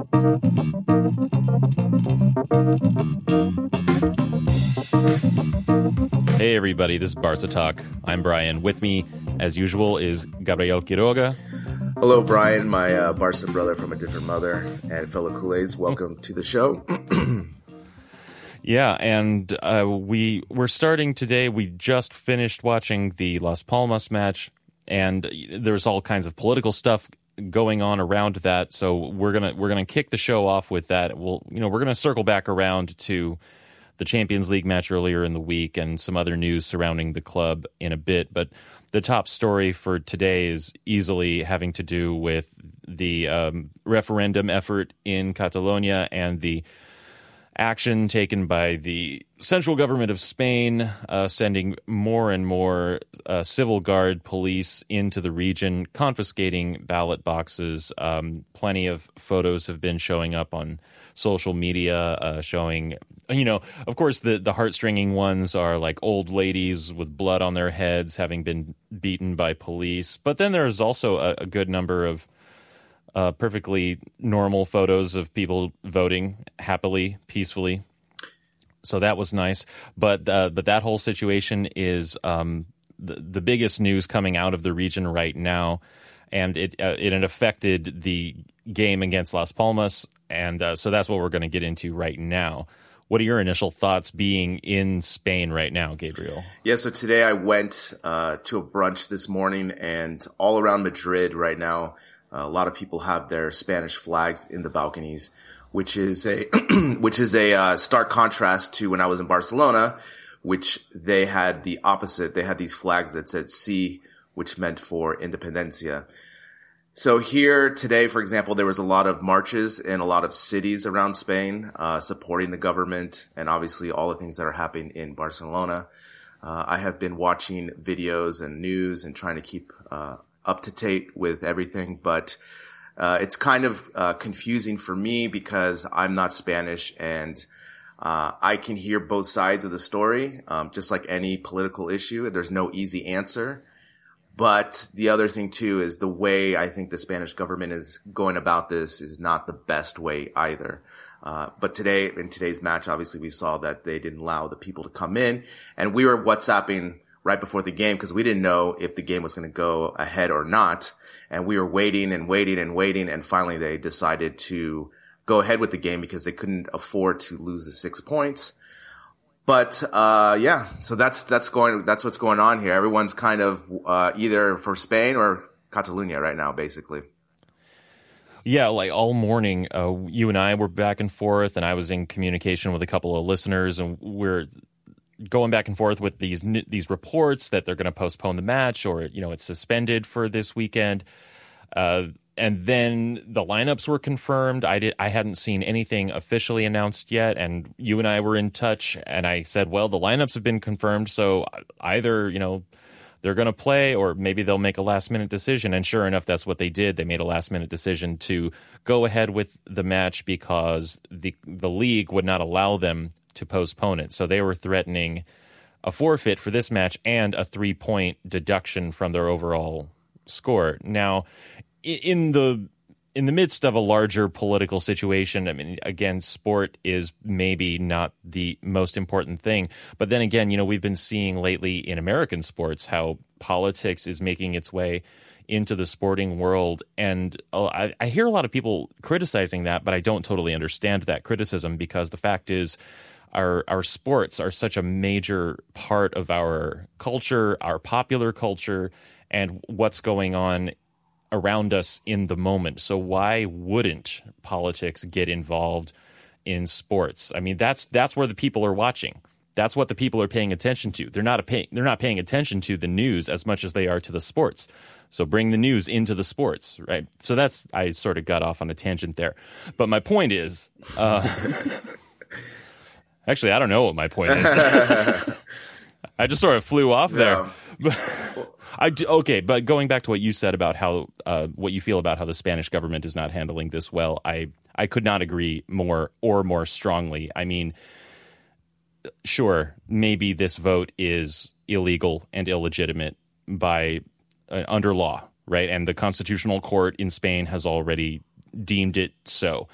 Hey, everybody, this is Barca Talk. I'm Brian. With me, as usual, is Gabriel Quiroga. Hello, Brian, my uh, Barca brother from a different mother, and fellow Kool-Aids. Welcome to the show. yeah, and uh, we we're starting today. We just finished watching the Las Palmas match, and there's all kinds of political stuff going on around that. So we're gonna we're gonna kick the show off with that. We'll you know we're gonna circle back around to the Champions League match earlier in the week and some other news surrounding the club in a bit. But the top story for today is easily having to do with the um, referendum effort in Catalonia and the action taken by the central government of Spain, uh, sending more and more uh, civil guard police into the region, confiscating ballot boxes. Um, plenty of photos have been showing up on social media uh, showing you know of course the the heartstringing ones are like old ladies with blood on their heads having been beaten by police but then there's also a, a good number of uh, perfectly normal photos of people voting happily peacefully. So that was nice. But uh, but that whole situation is um, the, the biggest news coming out of the region right now. And it uh, it affected the game against Las Palmas. And uh, so that's what we're going to get into right now. What are your initial thoughts being in Spain right now, Gabriel? Yeah, so today I went uh, to a brunch this morning, and all around Madrid right now, a lot of people have their Spanish flags in the balconies, which is a which is a uh, stark contrast to when I was in Barcelona, which they had the opposite. They had these flags that said "C," which meant for independencia. So here today, for example, there was a lot of marches in a lot of cities around Spain, uh, supporting the government and obviously all the things that are happening in Barcelona. Uh, I have been watching videos and news and trying to keep uh, up to date with everything, but uh, it's kind of uh, confusing for me because I'm not Spanish and uh, I can hear both sides of the story, um, just like any political issue. There's no easy answer. But the other thing too is the way I think the Spanish government is going about this is not the best way either. Uh, but today, in today's match, obviously we saw that they didn't allow the people to come in and we were WhatsApping right before the game because we didn't know if the game was going to go ahead or not. And we were waiting and waiting and waiting. And finally they decided to go ahead with the game because they couldn't afford to lose the six points. But uh, yeah, so that's that's going that's what's going on here. Everyone's kind of uh, either for Spain or Catalonia right now, basically. Yeah, like all morning, uh, you and I were back and forth, and I was in communication with a couple of listeners, and we're going back and forth with these these reports that they're going to postpone the match, or you know, it's suspended for this weekend. Uh, and then the lineups were confirmed. I did I hadn't seen anything officially announced yet, and you and I were in touch, and I said, well, the lineups have been confirmed, so either you know they're going to play, or maybe they'll make a last minute decision. And sure enough, that's what they did. They made a last minute decision to go ahead with the match because the the league would not allow them to postpone it. So they were threatening a forfeit for this match and a three point deduction from their overall score. Now, in the in the midst of a larger political situation, I mean, again, sport is maybe not the most important thing. But then again, you know, we've been seeing lately in American sports how politics is making its way into the sporting world. And uh, I, I hear a lot of people criticizing that, but I don't totally understand that criticism because the fact is, our our sports are such a major part of our culture, our popular culture, and what's going on around us in the moment. So why wouldn't politics get involved in sports? I mean, that's that's where the people are watching. That's what the people are paying attention to. They're not pay, they're not paying attention to the news as much as they are to the sports. So bring the news into the sports, right? So that's I sort of got off on a tangent there, but my point is, uh, actually, I don't know what my point is. I just sort of flew off there. I do, okay, but going back to what you said about how uh, what you feel about how the Spanish government is not handling this well, I I could not agree more or more strongly. I mean, sure, maybe this vote is illegal and illegitimate by uh, under law, right? And the constitutional court in Spain has already deemed it so.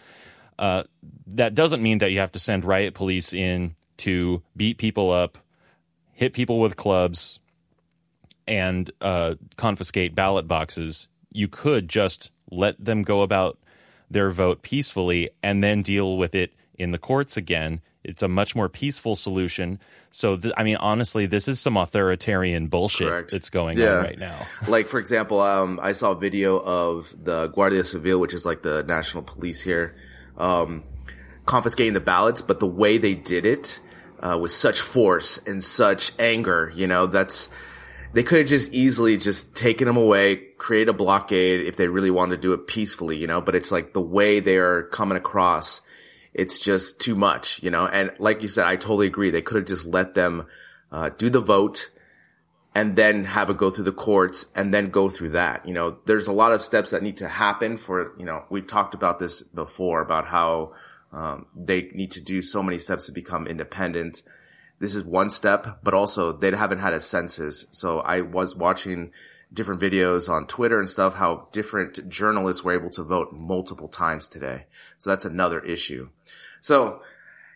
Uh, that doesn't mean that you have to send riot police in to beat people up, hit people with clubs, and uh, confiscate ballot boxes. You could just let them go about their vote peacefully and then deal with it in the courts again. It's a much more peaceful solution. So, th- I mean, honestly, this is some authoritarian bullshit Correct. that's going Yeah. on right now. like for example, um, I saw a video of the Guardia Civil, which is like the national police here, um, confiscating the ballots, but the way they did it uh, with such force and such anger, you know, that's they could have just easily just taken them away, create a blockade if they really wanted to do it peacefully, you know. But it's like the way they are coming across, it's just too much, you know. And like you said, I totally agree. They could have just let them uh, do the vote and then have it go through the courts and then go through that. You know, there's a lot of steps that need to happen for, you know, we've talked about this before about how um, they need to do so many steps to become independent. This is one step, but also they haven't had a census. So I was watching different videos on Twitter and stuff, how different journalists were able to vote multiple times today. So that's another issue. So,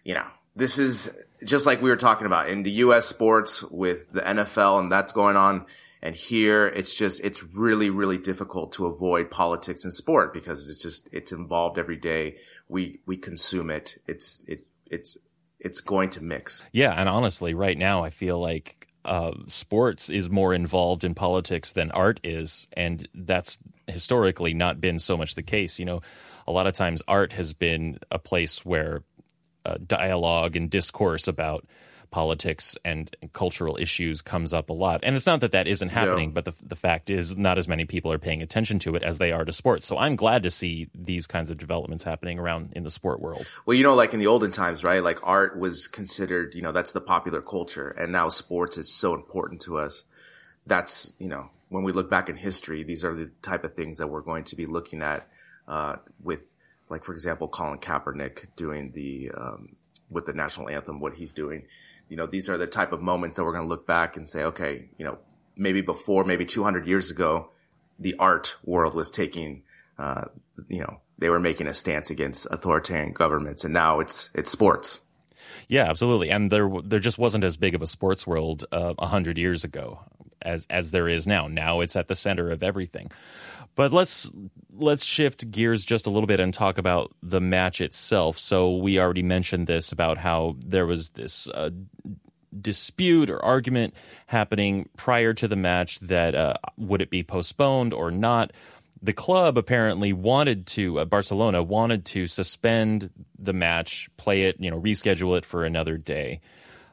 you know, this is just like we were talking about in the US sports with the NFL and that's going on. And here it's just, it's really, really difficult to avoid politics in sport because it's just, it's involved every day. We, we consume it. It's, it, it's, it's going to mix. Yeah, and honestly, right now, I feel like uh, sports is more involved in politics than art is, and that's historically not been so much the case. You know, a lot of times art has been a place where uh, dialogue and discourse about politics and cultural issues comes up a lot. And it's not that that isn't happening, Yeah. but the the fact is not as many people are paying attention to it as they are to sports. So I'm glad to see these kinds of developments happening around in the sport world. Well, you know, like in the olden times, right? Like art was considered, you know, that's the popular culture. And now sports is so important to us. That's, you know, when we look back in history, these are the type of things that we're going to be looking at, uh, with, like, for example, Colin Kaepernick doing the, um, with the national anthem, what he's doing. You know, these are the type of moments that we're going to look back and say, okay, you know, maybe before, maybe 200 years ago, the art world was taking, uh, you know, they were making a stance against authoritarian governments, and now it's it's sports. Yeah, absolutely. And there there just wasn't as big of a sports world uh, a hundred years ago as as there is now. Now it's at the center of everything. But let's let's shift gears just a little bit and talk about the match itself. So we already mentioned this about how there was this uh, dispute or argument happening prior to the match that uh, would it be postponed or not. The club apparently wanted to, uh, Barcelona wanted to suspend the match, play it, you know, reschedule it for another day.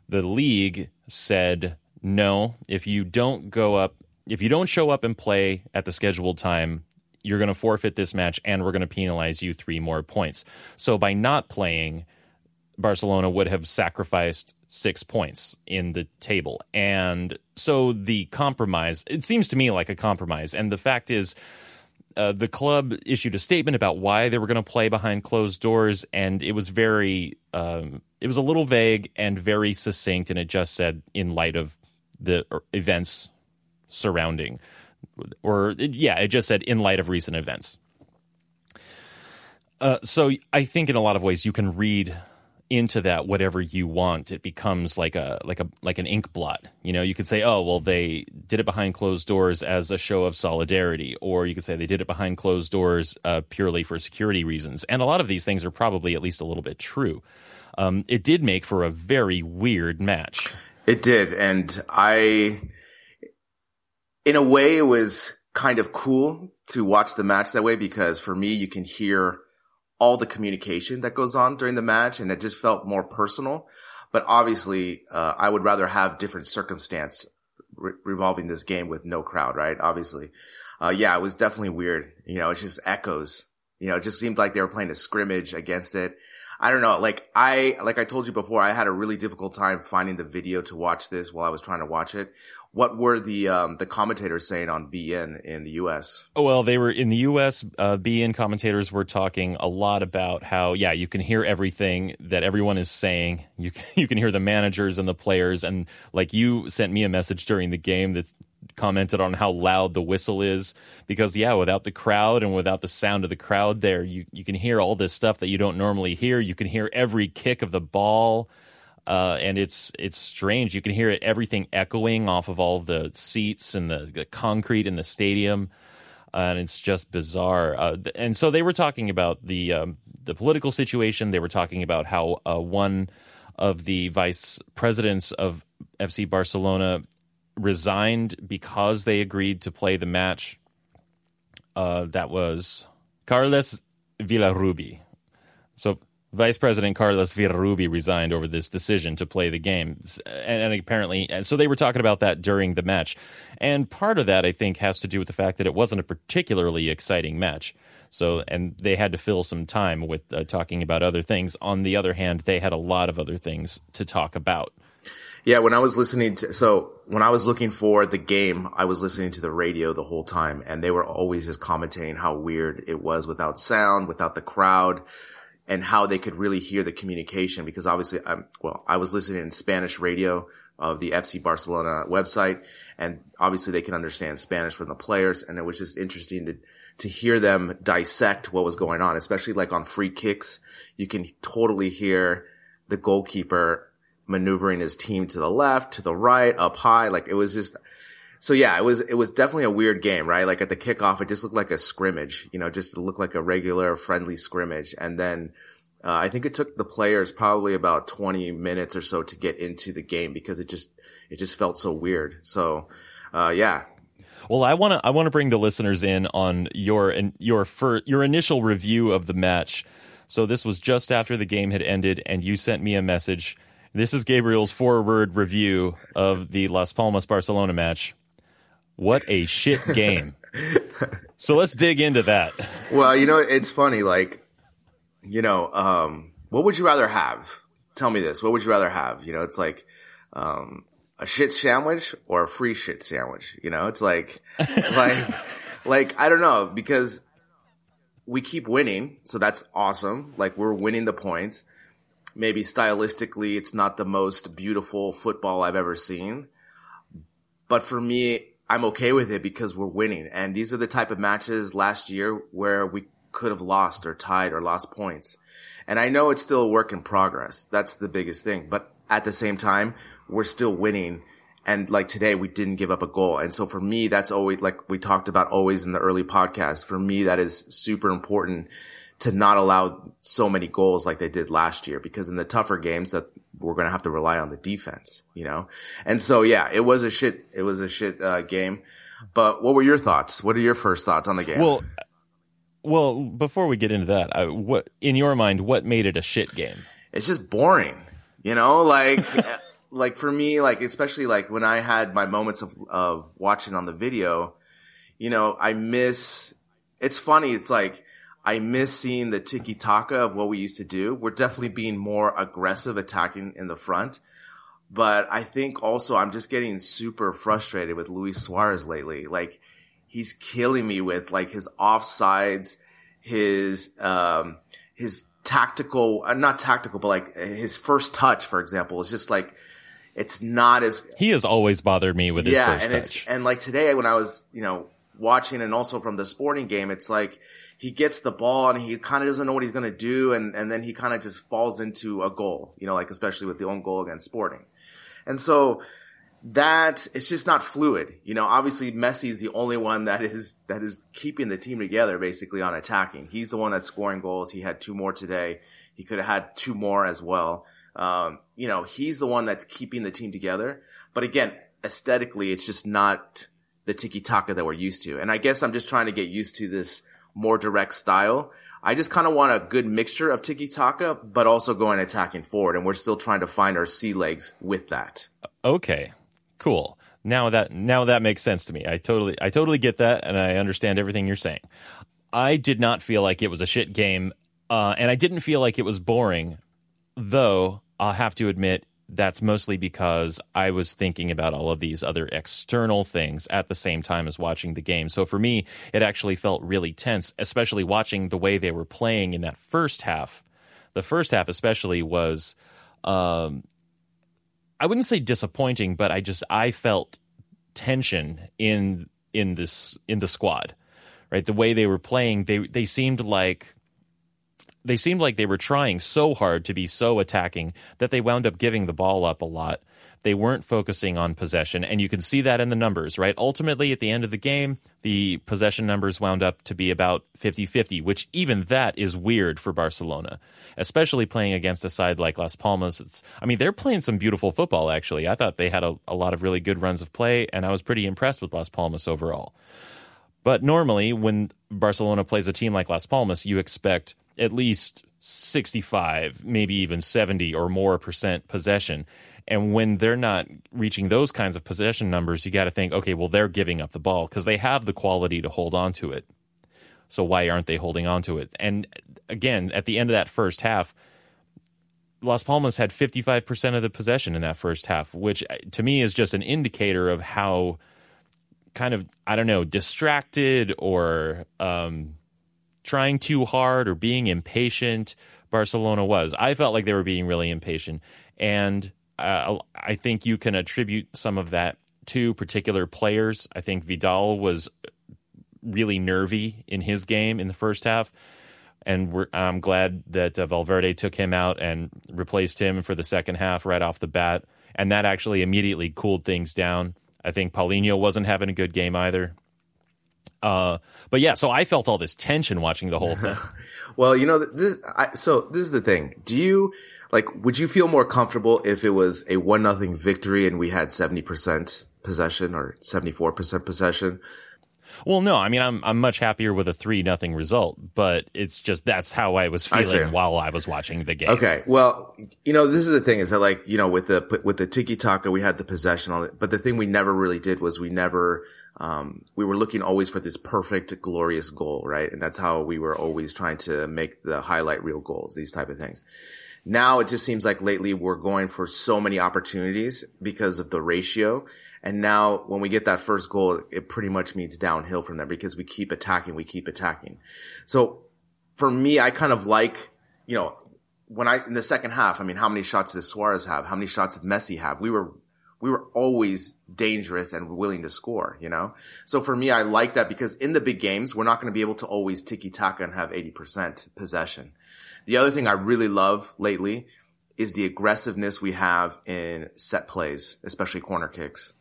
The league said, no, if you don't go up, if you don't show up and play at the scheduled time, you're going to forfeit this match and we're going to penalize you three more points. So by not playing, Barcelona would have sacrificed six points in the table. And so the compromise, it seems to me like a compromise. And the fact is, uh, the club issued a statement about why they were going to play behind closed doors, and it was very, um, it was a little vague and very succinct, and it just said, in light of the er, events surrounding, or yeah, it just said, in light of recent events. Uh, so I think in a lot of ways you can read into that whatever you want. It becomes like a like a like an ink blot. You know, you could say, oh well, they did it behind closed doors as a show of solidarity, or you could say they did it behind closed doors uh, purely for security reasons. And a lot of these things are probably at least a little bit true. um, it did make for a very weird match. It did, and I, in a way, it was kind of cool to watch the match that way because for me, you can hear all the communication that goes on during the match, and it just felt more personal. But obviously, uh, I would rather have different circumstance re- revolving this game with no crowd, right? Obviously, uh, yeah, it was definitely weird. You know, it's just echoes. You know, it just seemed like they were playing a scrimmage against it. I don't know. Like I, like I told you before, I had a really difficult time finding the video to watch this while I was trying to watch it. What were the um, the commentators saying on beIN in the U.S.? Oh, well, they were in the U.S. Uh, beIN commentators were talking a lot about how, yeah, you can hear everything that everyone is saying. You can, you can hear the managers and the players, and like you sent me a message during the game that commented on how loud the whistle is because yeah without the crowd and without the sound of the crowd there you, you can hear all this stuff that you don't normally hear you can hear every kick of the ball uh, and it's it's strange you can hear it everything echoing off of all the seats and the, the concrete in the stadium uh, and it's just bizarre uh, and so they were talking about the um, the political situation they were talking about how uh, one of the vice presidents of FC Barcelona resigned because they agreed to play the match. Uh, that was Carles Vilarrubí. So Vice President Carlos Vilarrubí resigned over this decision to play the game, and, and, apparently, and so they were talking about that during the match. And part of that, I think, has to do with the fact that it wasn't a particularly exciting match. So, and they had to fill some time with uh, talking about other things. On the other hand, they had a lot of other things to talk about. Yeah, when I was listening to, so when I was looking for the game, I was listening to the radio the whole time and they were always just commenting how weird it was without sound, without the crowd and how they could really hear the communication because obviously I'm, well, I was listening in Spanish radio of the FC Barcelona website and obviously they can understand Spanish from the players and it was just interesting to, to hear them dissect what was going on, especially like on free kicks. You can totally hear the goalkeeper maneuvering his team to the left, to the right, up high. Like it was just, so yeah, it was, it was definitely a weird game, right? Like at the kickoff, it just looked like a scrimmage, you know, just looked like a regular friendly scrimmage. And then, uh, I think it took the players probably about 20 minutes or so to get into the game because it just, it just felt so weird. So, uh, yeah, well, I want to I want to bring the listeners in on your and your for, your initial review of the match. So this was just after the game had ended, and you sent me a message this is Gabriel's forward review of the Las Palmas Barcelona match. What a shit game. so let's dig into that. Well, you know, it's funny. Like, you know, um, what would you rather have? Tell me this. What would you rather have? You know, it's like, um, a shit sandwich or a free shit sandwich. You know, it's like, like, like, I don't know because we keep winning. So that's awesome. Like we're winning the points maybe stylistically it's not the most beautiful football I've ever seen. But for me, I'm okay with it because we're winning. And these are the type of matches last year where we could have lost or tied or lost points. And I know it's still a work in progress. That's the biggest thing. But at the same time, we're still winning. And like today, we didn't give up a goal. And so for me, that's always like we talked about always in the early podcast. For me, that is super important to not allow so many goals like they did last year because in the tougher games that we're going to have to rely on the defense, you know? And so, yeah, it was a shit, it was a shit uh, game. But what were your thoughts? What are your first thoughts on the game? Well, well, before we get into that, I, what in your mind, what made it a shit game? It's just boring, you know, like, like for me, like, especially like when I had my moments of, of watching on the video, you know, I miss, it's funny. It's like, I miss seeing the tiki taka of what we used to do. We're definitely being more aggressive attacking in the front. But I think also I'm just getting super frustrated with Luis Suarez lately. Like he's killing me with like his offsides, his, um, his tactical, uh, not tactical, but like his first touch, for example, is just like, it's not as. He has always bothered me with his yeah, first and touch. and like today when I was, you know, watching and also from the sporting game, it's like, he gets the ball and he kind of doesn't know what he's going to do. And, and then he kind of just falls into a goal, you know, like especially with the own goal against Sporting. And so that it's just not fluid. You know, obviously Messi is the only one that is that is keeping the team together basically on attacking. He's the one that's scoring goals. He had two more today. He could have had two more as well. Um, you know, he's the one that's keeping the team together. But again, aesthetically, it's just not the tiki taka that we're used to. And I guess I'm just trying to get used to this more direct style. I just kind of want a good mixture of tiki taka, but also going attacking forward. And we're still trying to find our sea legs with that. Okay, cool. Now that now that makes sense to me. I totally I totally get that, and I understand everything you're saying. I did not feel like it was a shit game, uh, and I didn't feel like it was boring. Though I'll have to admit that's mostly because I was thinking about all of these other external things at the same time as watching the game. So for me, it actually felt really tense, especially watching the way they were playing in that first half. The first half, especially, was um, I wouldn't say disappointing, but I just I felt tension in in this in the squad. Right, the way they were playing, they they seemed like they seemed like they were trying so hard to be so attacking that they wound up giving the ball up a lot. They weren't focusing on possession, and you can see that in the numbers, right? Ultimately, at the end of the game, the possession numbers wound up to be about 50 50, which even that is weird for Barcelona, especially playing against a side like Las Palmas. It's, I mean, they're playing some beautiful football, actually. I thought they had a, a lot of really good runs of play, and I was pretty impressed with Las Palmas overall. But normally, when Barcelona plays a team like Las Palmas, you expect at least 65, maybe even 70 or more percent possession. And when they're not reaching those kinds of possession numbers, you got to think, okay, well, they're giving up the ball because they have the quality to hold on to it. So why aren't they holding on to it? And again, at the end of that first half, Las Palmas had 55% of the possession in that first half, which uh, to me is just an indicator of how kind of, I don't know, distracted or um, trying too hard or being impatient Barcelona was. I felt like they were being really impatient. And uh, I think you can attribute some of that to particular players. I think Vidal was really nervy in his game in the first half. And I'm glad that uh, Valverde took him out and replaced him for the second half right off the bat. And that actually immediately cooled things down. I think Paulinho wasn't having a good game either. Uh, but yeah, so I felt all this tension watching the whole thing. well, you know, this, I, so this is the thing. Do you, like, would you feel more comfortable if it was a one nothing victory and we had 70% possession or 74% possession? Well, no, I mean, I'm I'm much happier with a three nothing result, but it's just that's how I was feeling I while I was watching the game. Okay, well, you know, this is the thing is that like you know with the with the tiki taka we had the possession on it, but the thing we never really did was we never um, we were looking always for this perfect, glorious goal, right? And that's how we were always trying to make the highlight reel goals, these type of things. Now it just seems like lately we're going for so many opportunities because of the ratio. And now when we get that first goal, it pretty much means downhill from there because we keep attacking, we keep attacking. So for me, I kind of like, you know, when I, in the second half, I mean, how many shots did Suarez have? How many shots did Messi have? We were we were always dangerous and willing to score, you know? So for me, I like that because in the big games, we're not going to be able to always tiki taka and have 80% possession. The other thing I really love lately is the aggressiveness we have in set plays, especially corner kicks.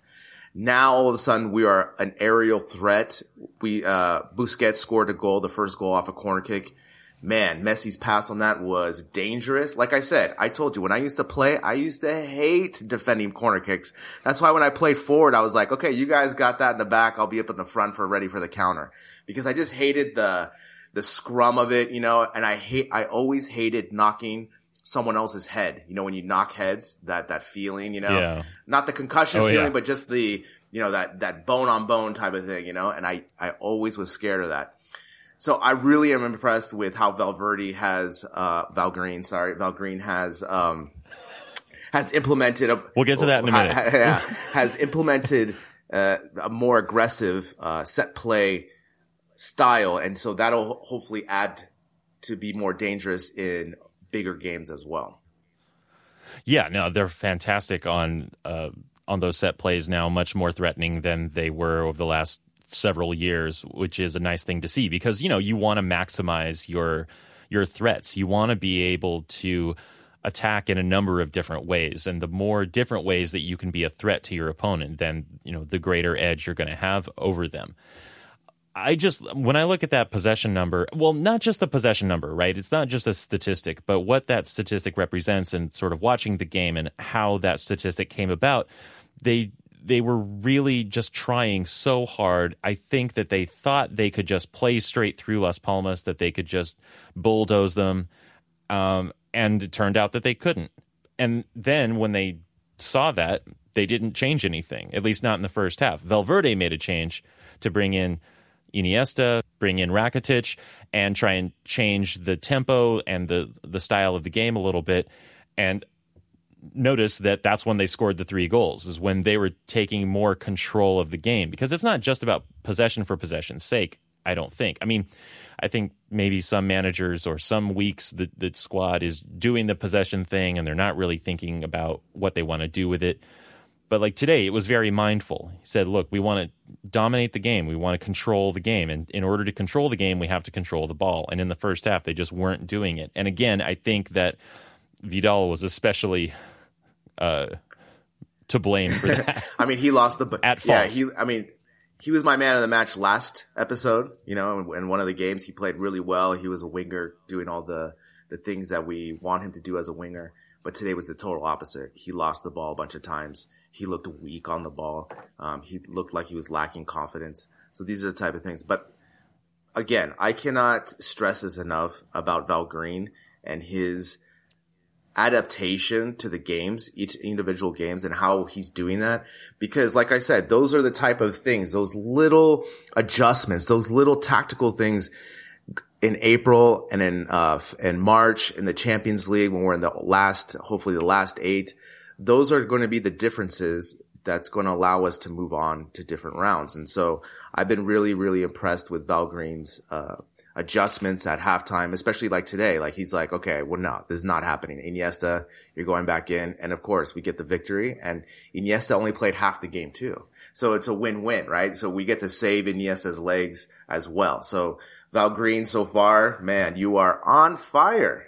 Now all of a sudden we are an aerial threat. We, uh, Busquets scored a goal, the first goal off a corner kick man, Messi's pass on that was dangerous. Like I said, I told you when I used to play, I used to hate defending corner kicks. That's why when I played forward, I was like, okay, you guys got that in the back. I'll be up in the front for ready for the counter because I just hated the, the scrum of it, you know, and I hate, I always hated knocking someone else's head. You know, when you knock heads, that, that feeling, you know, yeah. not the concussion oh, feeling, yeah. but just the, you know, that, that bone on bone type of thing, you know, and I, I always was scared of that. So I really am impressed with how Valverde has, uh, Valgreen, sorry, Valgreen has, um, has implemented a, We'll get to that in a minute. yeah, has implemented, uh, a more aggressive, uh, set play style. And so that'll hopefully add to be more dangerous in bigger games as well. Yeah, no, they're fantastic on, uh, on those set plays now, much more threatening than they were over the last several years, which is a nice thing to see because you know you want to maximize your your threats. You want to be able to attack in a number of different ways and the more different ways that you can be a threat to your opponent then you know the greater edge you're going to have over them i just when i look at that possession number well not just the possession number right it's not just a statistic but what that statistic represents and sort of watching the game and how that statistic came about they they were really just trying so hard. I think that they thought they could just play straight through Las Palmas, that they could just bulldoze them. Um, and it turned out that they couldn't. And then when they saw that, they didn't change anything, at least not in the first half. Valverde made a change to bring in Iniesta, bring in Rakitic, and try and change the tempo and the the style of the game a little bit. And notice that that's when they scored the three goals, is when they were taking more control of the game. Because it's not just about possession for possession's sake, I don't think. I mean, I think maybe some managers or some weeks the, the squad is doing the possession thing and they're not really thinking about what they want to do with it. But like today, it was very mindful. He said, look, we want to dominate the game. We want to control the game. And in order to control the game, we have to control the ball. And in the first half, they just weren't doing it. And again, I think that Vidal was especially uh, to blame for that. I mean, he lost the At Yeah, fault. he. I mean, he was my man of the match last episode. You know, in, in one of the games, he played really well. He was a winger, doing all the the things that we want him to do as a winger. But today was the total opposite. He lost the ball a bunch of times. He looked weak on the ball. Um, he looked like he was lacking confidence. So these are the type of things. But again, I cannot stress this enough about Val Green and his adaptation to the games, each individual games and how he's doing that. Because like I said, those are the type of things, those little adjustments, those little tactical things in April and in, uh, in March in the Champions League when we're in the last, hopefully the last eight. Those are going to be the differences that's going to allow us to move on to different rounds. And so I've been really, really impressed with Val Green's, uh, adjustments at halftime, especially like today. Like he's like, okay, well, no, this is not happening. Iniesta, you're going back in. And of course we get the victory and Iniesta only played half the game too. So it's a win-win, right? So we get to save Iniesta's legs as well. So Val Green so far, man, you are on fire.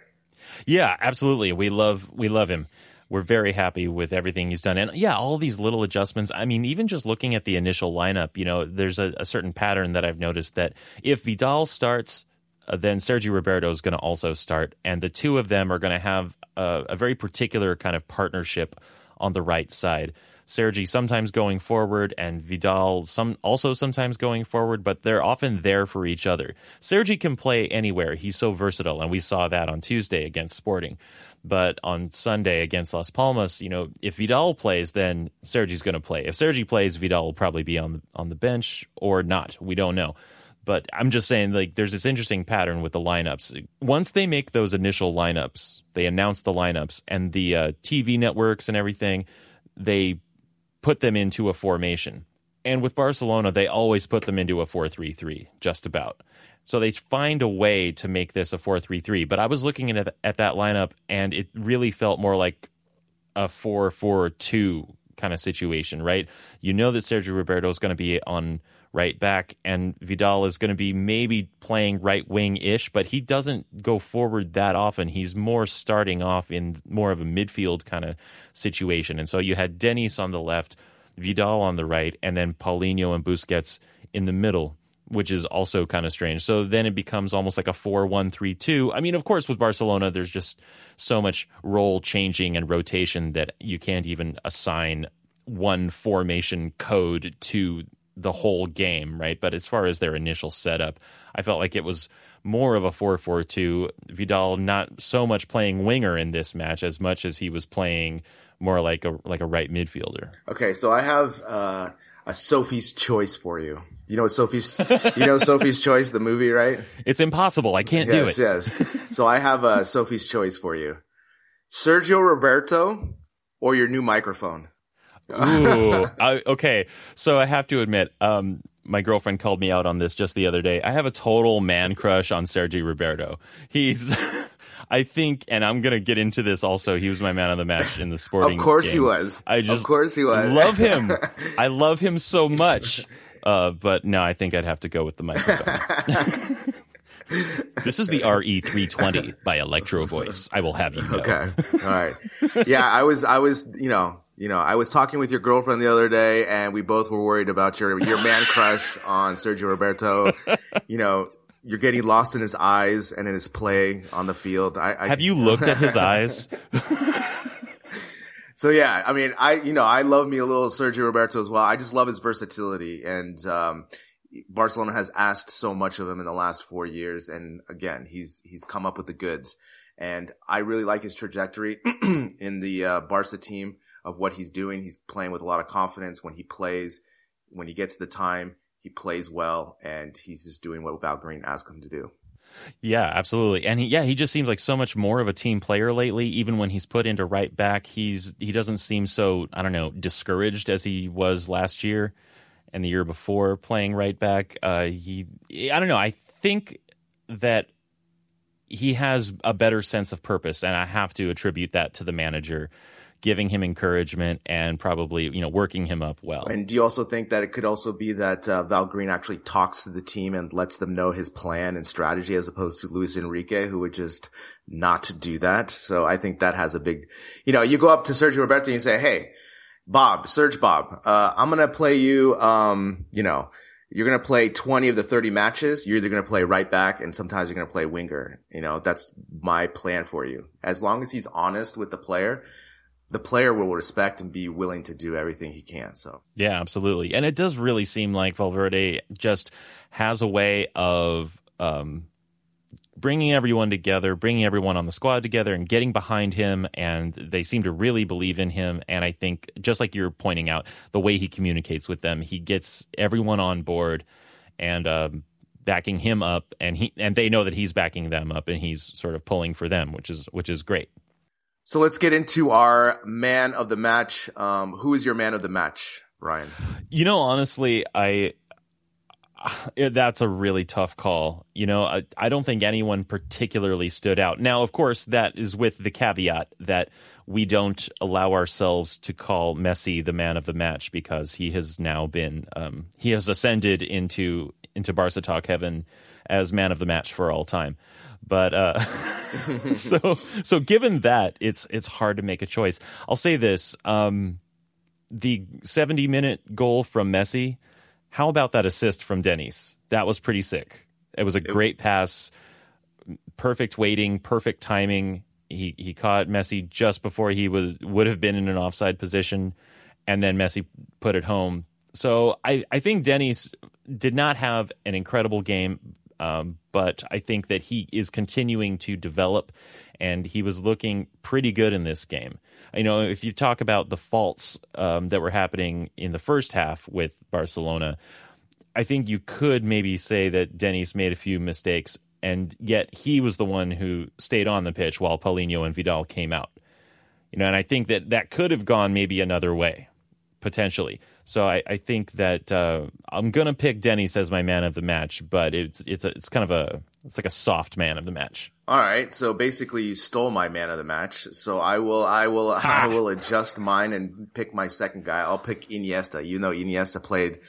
Yeah, absolutely. We love we love him. We're very happy with everything he's done, and yeah, all these little adjustments. I mean, even just looking at the initial lineup, you know, there's a, a certain pattern that I've noticed that if Vidal starts, uh, then Sergio Roberto is going to also start, and the two of them are going to have a, a very particular kind of partnership on the right side. Sergi sometimes going forward and Vidal some also sometimes going forward, but they're often there for each other. Sergi can play anywhere. He's so versatile, and we saw that on Tuesday against Sporting. But on Sunday against Las Palmas, you know, if Vidal plays, then Sergi's going to play. If Sergi plays, Vidal will probably be on the on the bench or not. We don't know. But I'm just saying, like, there's this interesting pattern with the lineups. Once they make those initial lineups, they announce the lineups and the uh, TV networks and everything, they put them into a formation. And with Barcelona, they always put them into a 4 3 3, just about. So they find a way to make this a 4 3 3. But I was looking at, at that lineup, and it really felt more like a 4 4 2 kind of situation, right? You know that Sergio Roberto is going to be on right back, and Vidal is going to be maybe playing right wing ish, but he doesn't go forward that often. He's more starting off in more of a midfield kind of situation. And so you had Denis on the left, Vidal on the right, and then Paulinho and Busquets in the middle. Which is also kind of strange. So then it becomes almost like a 4 1 3 2. I mean, of course, with Barcelona, there's just so much role changing and rotation that you can't even assign one formation code to the whole game, right? But as far as their initial setup, I felt like it was more of a 4-4-2. Vidal not so much playing winger in this match as much as he was playing more like a like a right midfielder. Okay, so I have uh, a Sophie's Choice for you. You know Sophie's? you know Sophie's Choice, the movie, right? It's impossible. I can't yes, do it. Yes. So I have a Sophie's Choice for you: Sergio Roberto or your new microphone. Ooh, I, okay. So I have to admit, um, my girlfriend called me out on this just the other day. I have a total man crush on Sergio Roberto. He's, I think, and I'm gonna get into this also. He was my man of the match in the sporting. Of course game. he was. I just of course he was. love him. I love him so much. Uh, but no, I think I'd have to go with the microphone. This is the RE320 by Electro Voice. I will have you know. Okay. All right. Yeah, I was, I was, you know, you know, I was talking with your girlfriend the other day, and we both were worried about your your man crush on Sergio Roberto. You know, you're getting lost in his eyes and in his play on the field. I, I Have you looked at his eyes? So yeah, I mean, I you know, I love me a little Sergio Roberto as well. I just love his versatility, and um, Barcelona has asked so much of him in the last four years, and again, he's he's come up with the goods, and I really like his trajectory in the uh, Barca team of what he's doing. He's playing with a lot of confidence when he plays, when he gets the time, he plays well, and he's just doing what Val Green asked him to do. Yeah, absolutely. And he, yeah, he just seems like so much more of a team player lately. Even when he's put into right back, he's he doesn't seem so I don't know discouraged as he was last year and the year before playing right back. Uh, he I don't know. I think that he has a better sense of purpose, and I have to attribute that to the manager giving him encouragement and probably you know working him up well. And do you also think that it could also be that uh, Val Green actually talks to the team and lets them know his plan and strategy as opposed to Luis Enrique, who would just not do that? So I think that has a big, you know, you go up to Sergio Roberto and you say, "Hey, Bob, Serge Bob, uh, I'm gonna play you, um, you know." You're going to play 20 of the 30 matches. You're either going to play right back and sometimes you're going to play winger. You know, that's my plan for you. As long as he's honest with the player, the player will respect and be willing to do everything he can. So yeah, absolutely. And it does really seem like Valverde just has a way of um, bringing everyone together, bringing everyone on the squad together, and getting behind him. And they seem to really believe in him. And I think, just like you're pointing out, the way he communicates with them, he gets everyone on board and. Um, backing him up and he and they know that he's backing them up and he's sort of pulling for them which is which is great so let's get into our man of the match. Um, who is your man of the match, Brian? You know, honestly, I that's a really tough call. You know, I, I don't think anyone particularly stood out. Now, of course, that is with the caveat that we don't allow ourselves to call Messi the man of the match because he has now been um, he has ascended into into Barca talk heaven as man of the match for all time. But uh, so so given that, it's it's hard to make a choice. I'll say this: um, the seventy minute goal from Messi. How about that assist from Denis? That was pretty sick. It was a great pass, perfect waiting, perfect timing. He he caught Messi just before he was would have been in an offside position, and then Messi put it home. So I I think Denis did not have an incredible game, um, but I think that he is continuing to develop, and he was looking pretty good in this game. You know, if you talk about the faults um, that were happening in the first half with Barcelona, I think you could maybe say that Denis made a few mistakes, and yet he was the one who stayed on the pitch while Paulinho and Vidal came out. You know, and I think that that could have gone maybe another way, potentially. So I, I think that uh, I'm gonna pick Denis as my man of the match, but it's it's a, it's kind of a it's like a soft man of the match. All right, so basically you stole my man of the match. So I will I will I will adjust mine and pick my second guy. I'll pick Iniesta. You know Iniesta played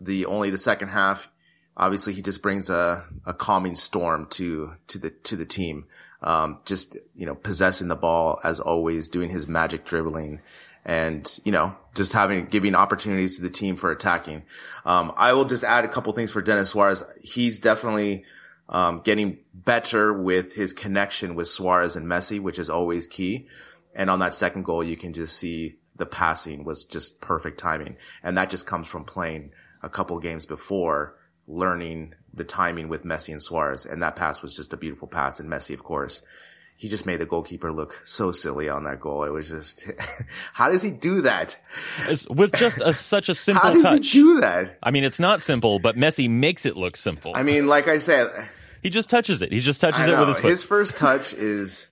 the only the second half. Obviously, he just brings a, a calming storm to to the to the team. Um, just you know, possessing the ball as always, doing his magic dribbling and you know just having giving opportunities to the team for attacking. Um, I will just add a couple things for Denis Suarez. He's definitely um, getting better with his connection with Suarez and Messi, which is always key. And on that second goal, you can just see the passing was just perfect timing, and that just comes from playing a couple games before, learning the timing with Messi and Suarez, and that pass was just a beautiful pass. And Messi, of course, he just made the goalkeeper look so silly on that goal. It was just, how does he do that? With just a, such a simple how does touch. he do that? I mean, it's not simple, but Messi makes it look simple. I mean, like I said, he just touches it. He just touches it with his foot. his first touch is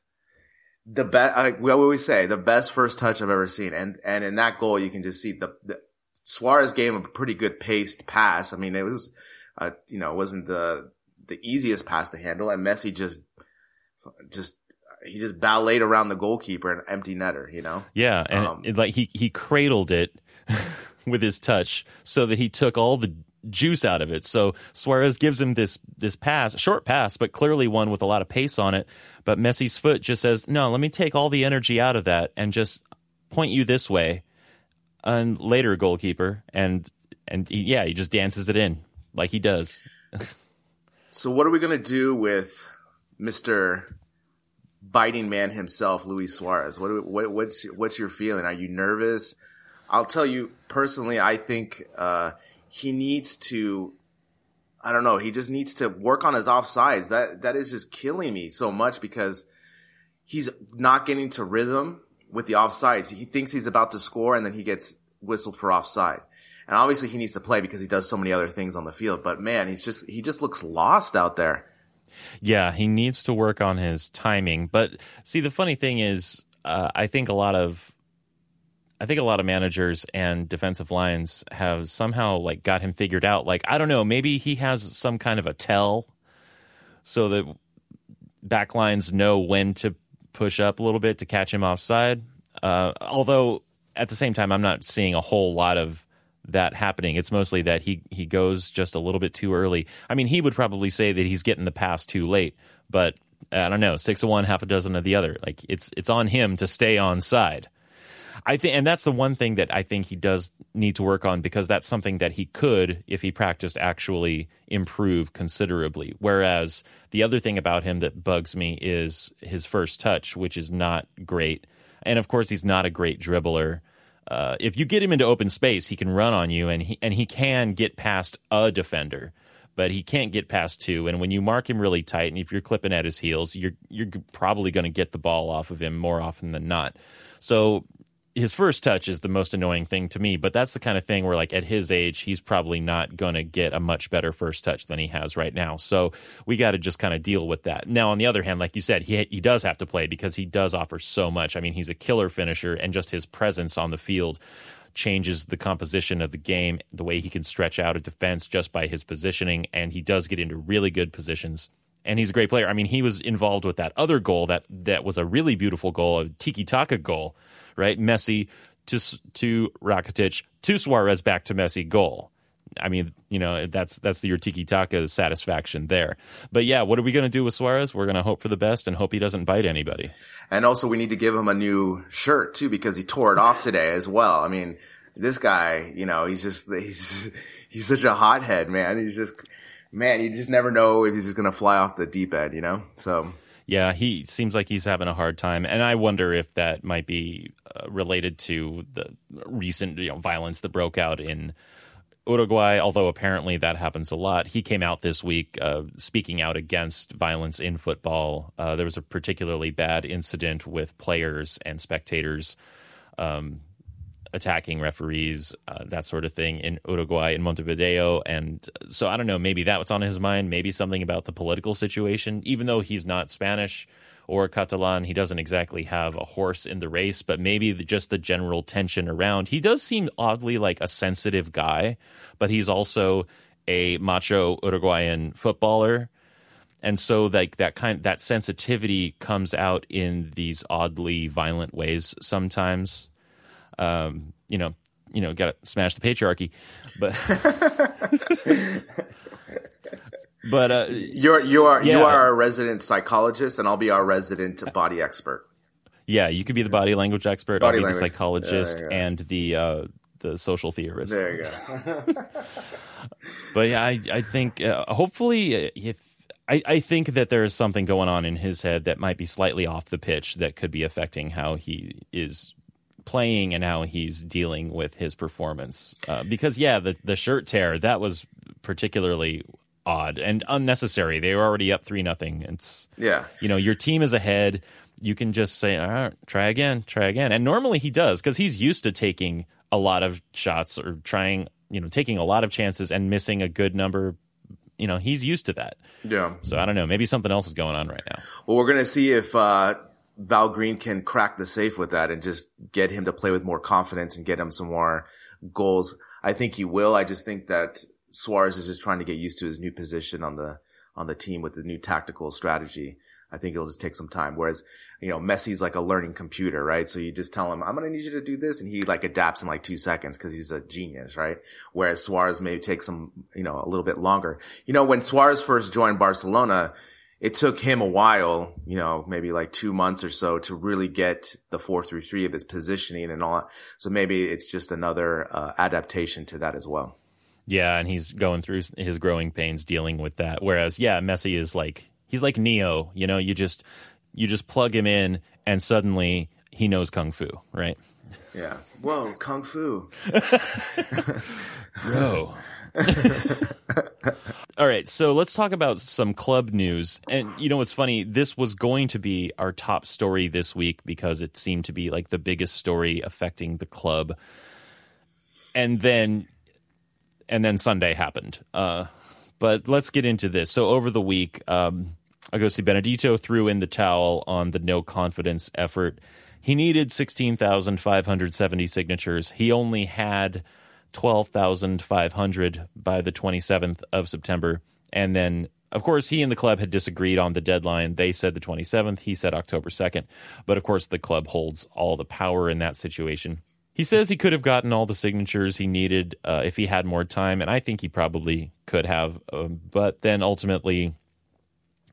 the best. Like we always say, the best first touch I've ever seen. And and in that goal, you can just see the, the Suarez gave him a pretty good paced pass. I mean, it was, uh, you know, it wasn't the the easiest pass to handle, and Messi just just he just balleted around the goalkeeper and empty netter, you know? Yeah, and Um, it, like he he cradled it with his touch, so that he took all the juice out of it. So Suarez gives him this this pass, short pass, but clearly one with a lot of pace on it. But Messi's foot just says, "No, let me take all the energy out of that and just point you this way." And later, goalkeeper, and and he, yeah, he just dances it in like he does. so what are we gonna do with Mister biting man himself, Luis Suarez? What, what what's what's your feeling? Are you nervous? I'll tell you personally. I think uh, he needs to. I don't know. He just needs to work on his offsides. That that is just killing me so much because he's not getting to rhythm with the offsides. He thinks he's about to score and then he gets whistled for offside. And obviously he needs to play because he does so many other things on the field. But man, he's just he just looks lost out there. Yeah, he needs to work on his timing. But see, the funny thing is, uh, I think a lot of I think a lot of managers and defensive lines have somehow like got him figured out. Like I don't know, maybe he has some kind of a tell so that back lines know when to push up a little bit to catch him offside. Uh, although at the same time, I'm not seeing a whole lot of that happening. It's mostly that he he goes just a little bit too early. I mean, he would probably say that he's getting the pass too late, but uh, I don't know, six of one, half a dozen of the other. Like it's it's on him to stay on side. I think, and that's the one thing that I think he does need to work on because that's something that he could, if he practiced, actually improve considerably. Whereas the other thing about him that bugs me is his first touch, which is not great. And of course, he's not a great dribbler. Uh, if you get him into open space, he can run on you, and he and he can get past a defender but he can't get past two. And when you mark him really tight, and if you're clipping at his heels, you're you're probably going to get the ball off of him more often than not. So his first touch is the most annoying thing to me, but that's the kind of thing where, like, at his age, he's probably not going to get a much better first touch than he has right now. So we got to just kind of deal with that. Now, on the other hand, like you said, he he does have to play because he does offer so much. I mean, he's a killer finisher, and just his presence on the field changes the composition of the game, the way he can stretch out a defense just by his positioning, and he does get into really good positions and he's a great player. I mean, he was involved with that other goal that that was a really beautiful goal, a tiki taka goal right? Messi to to Rakitic to Suarez back to Messi goal. I mean, you know, that's that's your tiki taka satisfaction there. But yeah, what are we going to do with Suarez? We're going to hope for the best and hope he doesn't bite anybody. And also, we need to give him a new shirt too because he tore it off today as well. I mean, this guy, you know, he's just he's he's such a hothead, man. He's just man, you just never know if he's just going to fly off the deep end, you know. So yeah, he seems like he's having a hard time, and I wonder if that might be uh, related to the recent you know violence that broke out in Uruguay. Although apparently that happens a lot. He came out this week uh, speaking out against violence in football. Uh, there was a particularly bad incident with players and spectators. Um, attacking referees, uh, that sort of thing in Uruguay in Montevideo. And so I don't know, maybe that was on his mind, maybe something about the political situation, even though he's not Spanish or Catalan, he doesn't exactly have a horse in the race, but maybe the, just the general tension around. He does seem oddly like a sensitive guy, but he's also a macho Uruguayan footballer. And so like that kind that sensitivity comes out in these oddly violent ways sometimes um, you know, you know, got to smash the patriarchy, but. but uh, you're you are yeah. you are a resident psychologist, and I'll be our resident body expert. Yeah, you could be the body language expert. Body I'll be language. the psychologist yeah, and the uh, the social theorist. There you go. but yeah, I I think uh, hopefully uh, if I, I think that there is something going on in his head that might be slightly off the pitch that could be affecting how he is playing and how he's dealing with his performance. Uh, because yeah, the the shirt tear that was particularly odd and unnecessary. They were already up three nothing. It's yeah, you know, your team is ahead. You can just say, all right, try again, try again. And normally he does because he's used to taking a lot of shots or trying, you know, taking a lot of chances and missing a good number you know he's used to that. Yeah. So I don't know. Maybe something else is going on right now. Well, we're gonna see if uh, Val Green can crack the safe with that and just get him to play with more confidence and get him some more goals. I think he will. I just think that Suarez is just trying to get used to his new position on the on the team with the new tactical strategy. I think it'll just take some time. Whereas, you know, Messi's like a learning computer, right? So you just tell him, I'm going to need you to do this. And he like adapts in like two seconds because he's a genius, right? Whereas Suarez may take some, you know, a little bit longer. You know, when Suarez first joined Barcelona, it took him a while, you know, maybe like two months or so to really get the four through three of his positioning and all. So maybe it's just another uh, adaptation to that as well. Yeah, and he's going through his growing pains dealing with that. Whereas, yeah, Messi is like he's like Neo. You know, you just you just plug him in, and suddenly he knows kung fu, right? Yeah. Whoa, kung fu, bro. All right, so let's talk about some club news. And you know what's funny? This was going to be our top story this week because it seemed to be like the biggest story affecting the club. And then and then Sunday happened. Uh, but let's get into this. So over the week, um, Agustí Benedito threw in the towel on the no confidence effort. He needed 16,570 signatures. He only had 12,500 by the 27th of September. And then, of course, he and the club had disagreed on the deadline. They said the 27th, he said October 2nd. But of course, the club holds all the power in that situation. He says he could have gotten all the signatures he needed uh, if he had more time, and I think he probably could have. Uh, but then ultimately,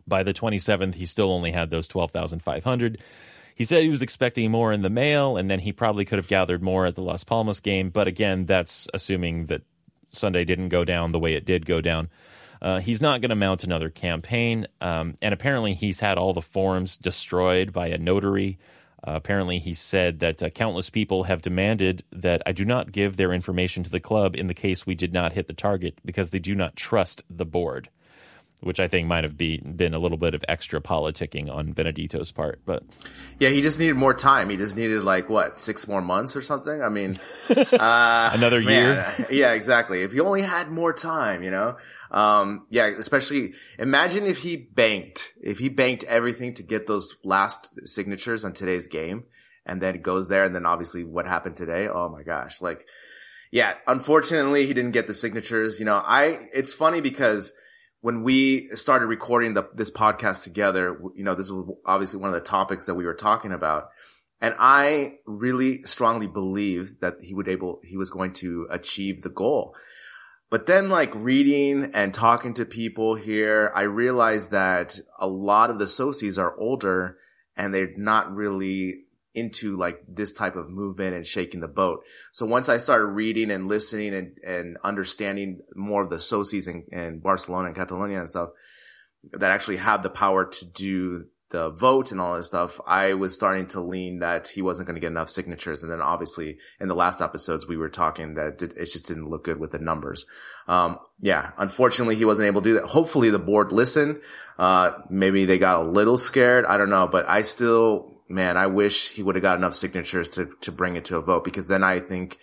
by the 27th, he still only had those 12,500. He said he was expecting more in the mail, and then he probably could have gathered more at the Las Palmas game. But again, that's assuming that Sunday didn't go down the way it did go down. Uh, he's not going to mount another campaign, um, and apparently he's had all the forms destroyed by a notary. Uh, apparently, he said that uh, countless people have demanded that I do not give their information to the club in the case we did not hit the target because they do not trust the board which I think might have be, been a little bit of extra politicking on Benedito's part. But yeah, he just needed more time. He just needed like what six more months or something. I mean, uh, another man, year. Yeah, exactly. If he only had more time, you know. Um, yeah, especially imagine if he banked, if he banked everything to get those last signatures on today's game, and then goes there, and then obviously what happened today. Oh my gosh, like. Yeah, unfortunately, he didn't get the signatures. You know, I, it's funny because when we started recording the, this podcast together, you know, this was obviously one of the topics that we were talking about. And I really strongly believed that he would able, he was going to achieve the goal. But then like reading and talking to people here, I realized that a lot of the socies are older and they're not really into like this type of movement and shaking the boat. So once I started reading and listening and, and understanding more of the socies in, in Barcelona and Catalonia and stuff that actually have the power to do the vote and all this stuff, I was starting to lean that he wasn't going to get enough signatures. And then obviously in the last episodes, we were talking that it just didn't look good with the numbers. Um, yeah, unfortunately, he wasn't able to do that. Hopefully the board listened. Uh, maybe they got a little scared. I don't know, but I still man, I wish he would have got enough signatures to, to bring it to a vote because then I think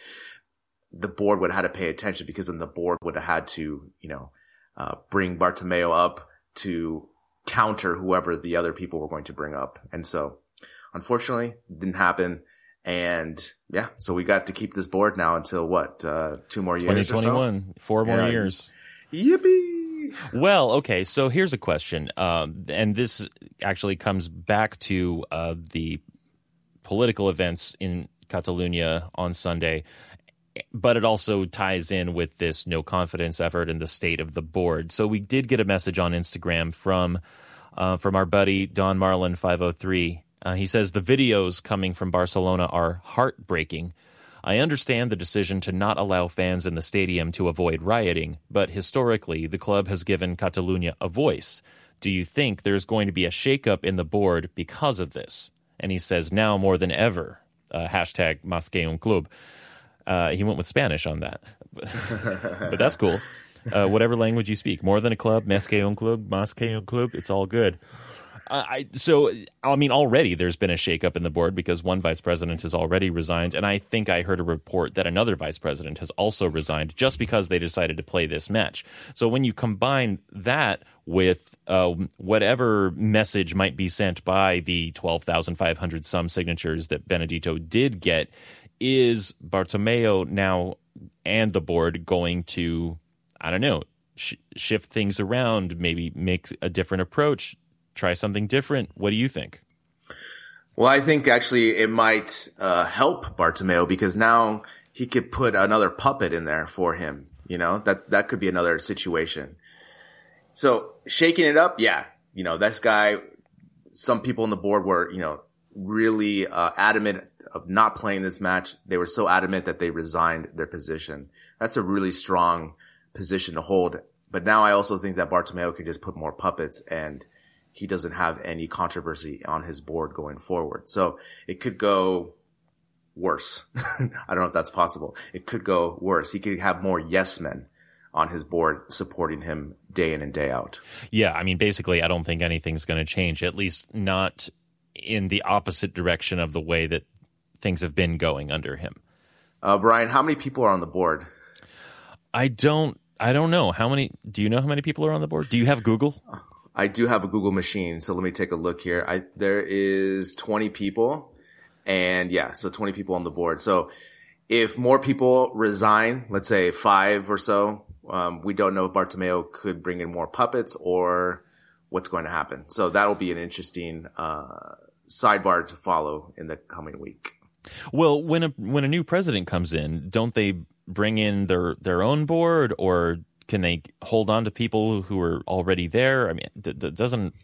the board would have had to pay attention because then the board would have had to, you know, uh, bring Bartomeu up to counter whoever the other people were going to bring up. And so unfortunately didn't happen. And yeah, so we got to keep this board now until what, uh, two more years? 2021, so? four more yeah. years. Yippee! Well, okay. So here's a question, um, and this actually comes back to uh, the political events in Catalonia on Sunday, but it also ties in with this no confidence effort and the state of the board. So we did get a message on Instagram from uh, from our buddy Don Marlin five hundred three. Uh, he says the videos coming from Barcelona are heartbreaking. I understand the decision to not allow fans in the stadium to avoid rioting, but historically, the club has given Catalunya a voice. Do you think there's going to be a shakeup in the board because of this? And he says, now more than ever. Uh, hashtag Más que un club. Uh, he went with Spanish on that. but that's cool. Uh, whatever language you speak, more than a club, más que un club, más que un club, it's all good. I so I mean already there's been a shakeup in the board because one vice president has already resigned, and I think I heard a report that another vice president has also resigned just because they decided to play this match. So when you combine that with uh, whatever message might be sent by the twelve thousand five hundred some signatures that Benedito did get, is Bartomeu now and the board going to I don't know sh- shift things around, maybe make a different approach, try something different. What do you think? Well, I think actually it might uh, help Bartomeu because now he could put another puppet in there for him. You know that that could be another situation. So shaking it up, yeah, you know this guy. Some people on the board were, you know, really uh, adamant of not playing this match. They were so adamant that they resigned their position. That's a really strong position to hold. But now I also think that Bartomeu could just put more puppets and he doesn't have any controversy on his board going forward. So it could go worse. I don't know if that's possible. It could go worse. He could have more yes men on his board supporting him day in and day out. Yeah, I mean, basically, I don't think anything's going to change, at least not in the opposite direction of the way that things have been going under him. Uh, Brian, how many people are on the board? I don't. I don't know how many. Do you know how many people are on the board? Do you have Google? I do have a Google machine, so let me take a look here. I there is 20 people, and yeah, so 20 people on the board. So if more people resign, let's say five or so, um, we don't know if Bartomeu could bring in more puppets or what's going to happen. So that'll be an interesting uh, sidebar to follow in the coming week. Well, when a when a new president comes in, don't they bring in their their own board, or can they hold on to people who are already there? I mean, d- d- doesn't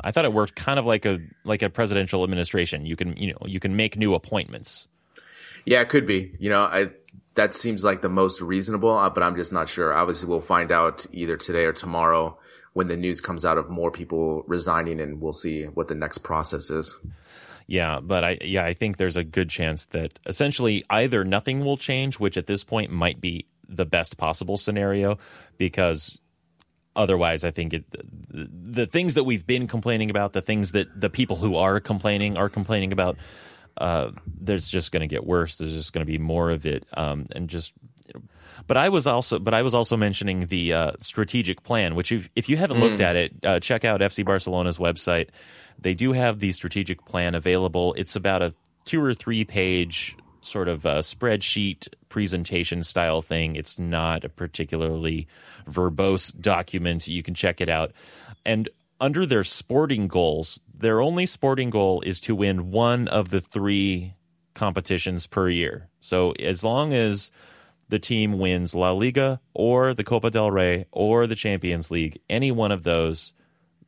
I thought it worked kind of like a like a presidential administration. You can you know you can make new appointments. Yeah, it could be. You know, I that seems like the most reasonable, uh, but I'm just not sure. Obviously, we'll find out either today or tomorrow when the news comes out of more people resigning, and we'll see what the next process is. Yeah, but I yeah, I think there's a good chance that essentially either nothing will change, which at this point might be the best possible scenario because otherwise I think it, the, the things that we've been complaining about, the things that the people who are complaining are complaining about uh, there's just going to get worse. There's just going to be more of it, um, and just. But I was also, but I was also mentioning the uh, strategic plan, which if if you haven't mm. looked at it, uh, check out FC Barcelona's website. They do have the strategic plan available. It's about a two or three page sort of a spreadsheet presentation style thing. It's not a particularly verbose document. You can check it out. And under their sporting goals, their only sporting goal is to win one of the three competitions per year. So as long as the team wins La Liga or the Copa del Rey or the Champions League, any one of those,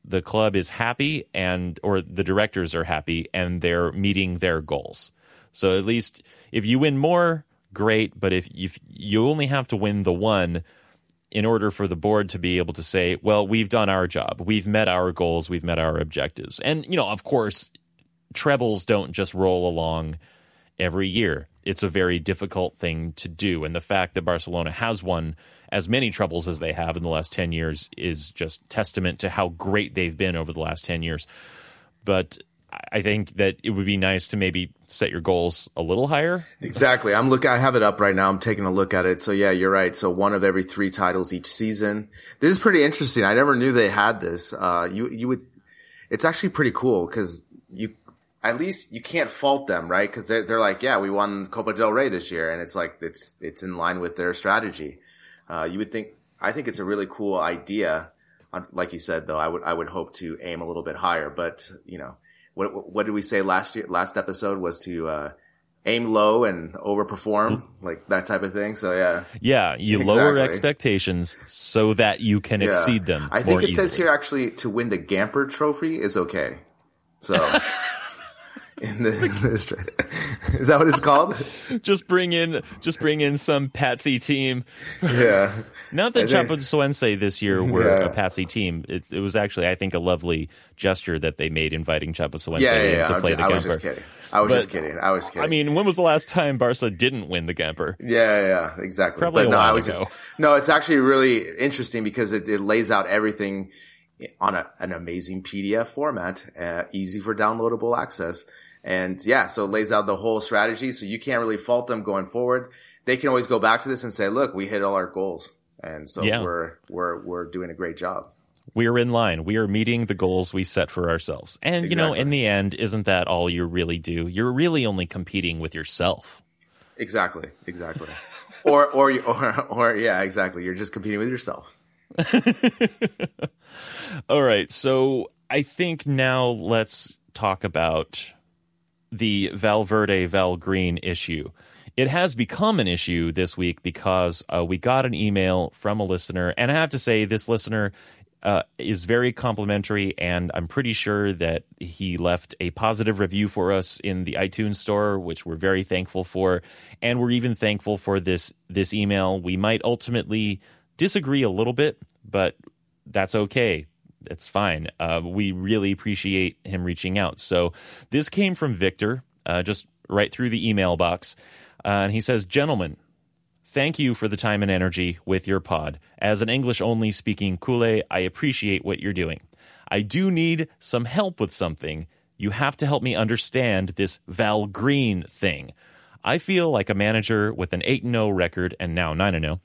the club is happy and or the directors are happy and they're meeting their goals. So at least if you win more, great, but if if you only have to win the one, in order for the board to be able to say, well, we've done our job, we've met our goals, we've met our objectives. And, you know, of course, trebles don't just roll along every year. It's a very difficult thing to do. And the fact that Barcelona has won as many trebles as they have in the last 10 years is just testament to how great they've been over the last 10 years. But I think that it would be nice to maybe set your goals a little higher. Exactly. I'm looking. I have it up right now. I'm taking a look at it. So yeah, you're right. So one of every three titles each season. This is pretty interesting. I never knew they had this. Uh, you you would. It's actually pretty cool because you at least you can't fault them, right? Because they're they're like, yeah, we won Copa del Rey this year, and it's like it's it's in line with their strategy. Uh, you would think. I think it's a really cool idea. Like you said, though, I would I would hope to aim a little bit higher, but you know what what did we say last year? Last episode was to uh, aim low and overperform, like that type of thing. So yeah, yeah, you exactly. lower expectations so that you can yeah. exceed them. I think it easily. says here actually to win the Gamper Trophy is okay. So. in the, in the is that what it's called? just bring in, just bring in some patsy team. Yeah. Not that Chapecoense this year were yeah. a patsy team. It, it, was actually, I think, a lovely gesture that they made inviting Chapecoense yeah, yeah, yeah. to play just, the Gamper. I was just kidding. I was but, just kidding. I was kidding. I mean, when was the last time Barca didn't win the Gamper? Yeah, yeah, exactly. Probably but a no, while was, ago. No, it's actually really interesting because it, it lays out everything on a, an amazing PDF format, uh, easy for downloadable access. And yeah, so it lays out the whole strategy. So you can't really fault them going forward. They can always go back to this and say, look, we hit all our goals. And so yeah. we're, we're, we're doing a great job. We are in line. We are meeting the goals we set for ourselves. And, exactly. you know, in the end, isn't that all you really do? You're really only competing with yourself. Exactly. Exactly. or, or, or, or, yeah, exactly. You're just competing with yourself. all right. So I think now let's talk about the Valverde Val Green issue. It has become an issue this week because uh, we got an email from a listener, and I have to say, this listener uh, is very complimentary, and I'm pretty sure that he left a positive review for us in the iTunes store, which we're very thankful for, and we're even thankful for this this email. We might ultimately disagree a little bit, but that's okay. It's fine. Uh, we really appreciate him reaching out. So this came from Victor, uh, just right through the email box, uh, and he says, "Gentlemen." Thank you for the time and energy with your pod. As an English only speaking Culé, I appreciate what you're doing. I do need some help with something. You have to help me understand this Val Green thing. I feel like a manager with an 8 0 record and now 9 0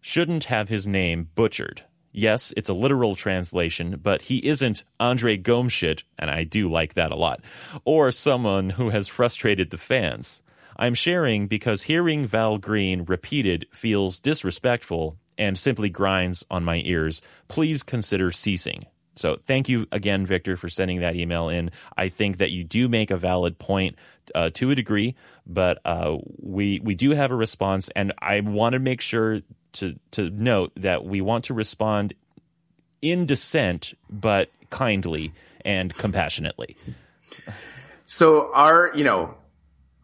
shouldn't have his name butchered. Yes, it's a literal translation, but he isn't Andre Gomeshit, and I do like that a lot, or someone who has frustrated the fans. I'm sharing because hearing Val Green repeated feels disrespectful and simply grinds on my ears. Please consider ceasing. So thank you again, Victor, for sending that email in. I think that you do make a valid point uh, to a degree, but uh, we we do have a response, and I want to make sure to to note that we want to respond in dissent, but kindly and compassionately. So our, you know,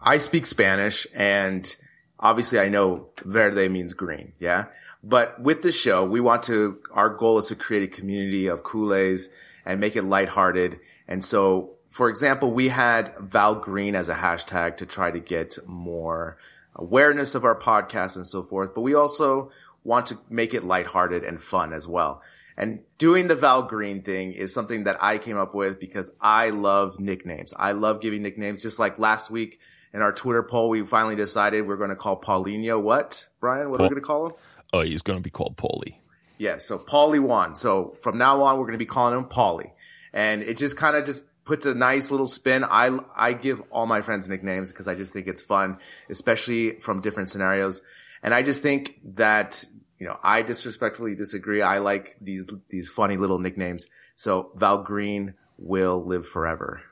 I speak Spanish and obviously I know verde means green. Yeah. But with the show, we want to, our goal is to create a community of Culés and make it lighthearted. And so, for example, we had Val Green as a hashtag to try to get more awareness of our podcast and so forth. But we also want to make it lighthearted and fun as well. And doing the Val Green thing is something that I came up with because I love nicknames. I love giving nicknames. Just like last week, in our Twitter poll, we finally decided we're going to call Paulinho what, Brian? What Paul- are we going to call him? Oh, he's going to be called Paulie. Yeah, so Paulie won. So from now on, we're going to be calling him Paulie. And it just kind of just puts a nice little spin. I, I give all my friends nicknames because I just think it's fun, especially from different scenarios. And I just think that, you know, I disrespectfully disagree. I like these, these funny little nicknames. So Val Green will live forever.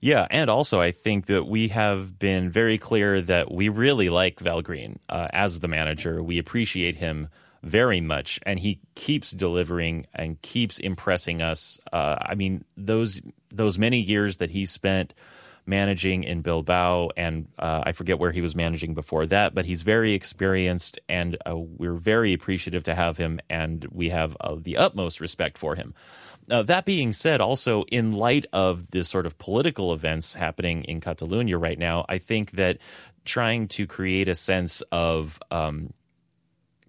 Yeah, and also I think that we have been very clear that we really like Val Green uh, as the manager. We appreciate him very much, and he keeps delivering and keeps impressing us. Uh, I mean, those those many years that he spent managing in Bilbao, and uh, I forget where he was managing before that, but he's very experienced, and uh, we're very appreciative to have him, and we have uh, the utmost respect for him. That being said, also in light of the sort of political events happening in Catalonia right now, I think that trying to create a sense of um,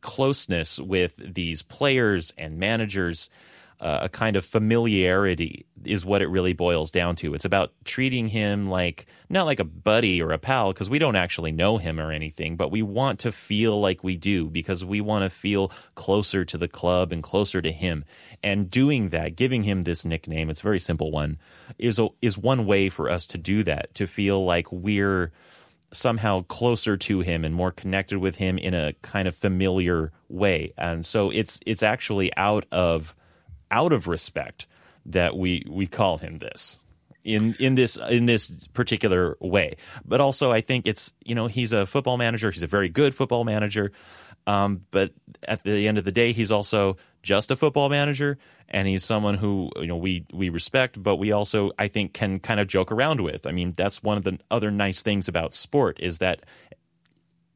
closeness with these players and managers uh, a kind of familiarity is what it really boils down to. It's about treating him like not like a buddy or a pal because we don't actually know him or anything, but we want to feel like we do because we want to feel closer to the club and closer to him. And doing that, giving him this nickname, it's a very simple one, is a, is one way for us to do that, to feel like we're somehow closer to him and more connected with him in a kind of familiar way. And so it's it's actually out of out of respect that we we call him this in in this in this particular way. But also, I think it's you know he's a football manager. He's a very good football manager. Um, but at the end of the day, he's also just a football manager, and he's someone who you know we we respect, but we also I think can kind of joke around with. I mean, that's one of the other nice things about sport is that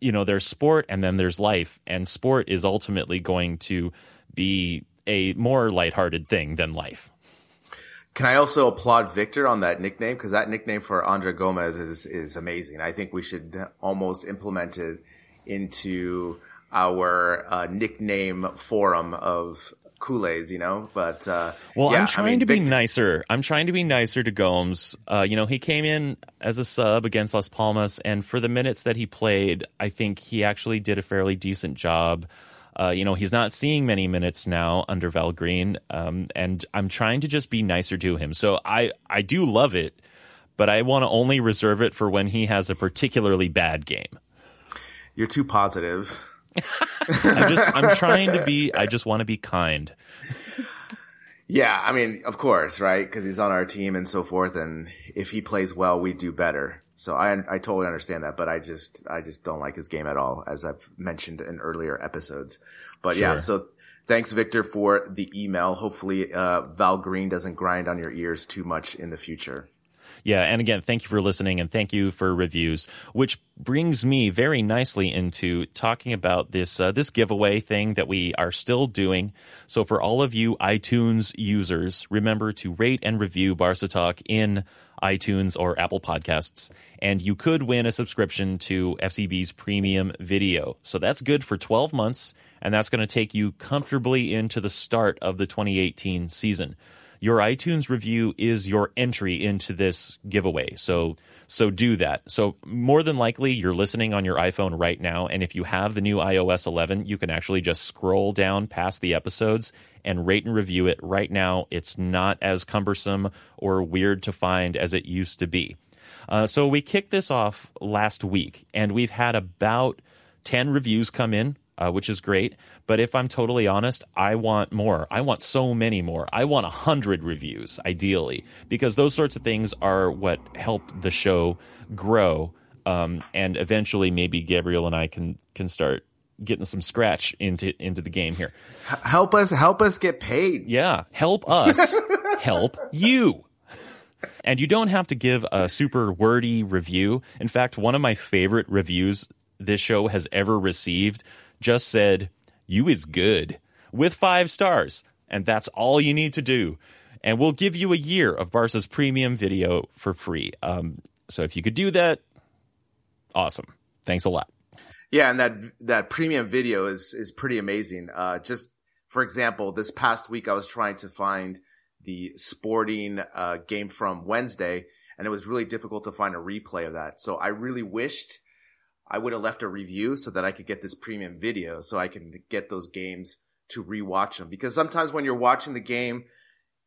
you know there's sport and then there's life, and sport is ultimately going to be a more lighthearted thing than life. Can I also applaud Victor on that nickname? Because that nickname for Andre Gomes is, is amazing. I think we should almost implement it into our uh, nickname forum of Culés, you know. But uh, well, yeah, I'm trying I mean, to be nicer. I'm trying to be nicer to Gomes. Uh, you know, he came in as a sub against Las Palmas, and for the minutes that he played, I think he actually did a fairly decent job. Uh, you know, he's not seeing many minutes now under Val Green, um, and I'm trying to just be nicer to him. So I, I do love it, but I want to only reserve it for when he has a particularly bad game. You're too positive. I'm just, I'm trying to be. I just want to be kind. Yeah, I mean, of course, right? Because he's on our team and so forth, and if he plays well, we do better. So I I totally understand that, but I just I just don't like his game at all, as I've mentioned in earlier episodes. But sure. yeah, so thanks, Victor, for the email. Hopefully, uh, Val Green doesn't grind on your ears too much in the future. Yeah, and again, thank you for listening and thank you for reviews, which brings me very nicely into talking about this uh, this giveaway thing that we are still doing. So for all of you iTunes users, remember to rate and review Barca Talk in iTunes or Apple Podcasts, and you could win a subscription to FCB's premium video. So that's good for 12 months, and that's going to take you comfortably into the start of the 2018 season your iTunes review is your entry into this giveaway. So so do that. So more than likely you're listening on your iPhone right now and if you have the new iOS 11, you can actually just scroll down past the episodes and rate and review it right now. It's not as cumbersome or weird to find as it used to be. Uh, so we kicked this off last week and we've had about 10 reviews come in uh, which is great. But if I'm totally honest, I want more. I want so many more. I want a hundred reviews, ideally, because those sorts of things are what help the show grow. Um, and eventually, maybe Gabriel and I can can start getting some scratch into into the game here. Help us, help us get paid. Yeah, help us, help you. And you don't have to give a super wordy review. In fact, one of my favorite reviews this show has ever received just said, You is good with five stars. And that's all you need to do. And we'll give you a year of Barca's premium video for free. Um, so if you could do that, awesome. Thanks a lot. Yeah, and that that premium video is is pretty amazing. Uh, just for example, this past week I was trying to find the sporting uh, game from Wednesday, and it was really difficult to find a replay of that. So I really wished I would have left a review so that I could get this premium video so I can get those games to rewatch them. Because sometimes when you're watching the game,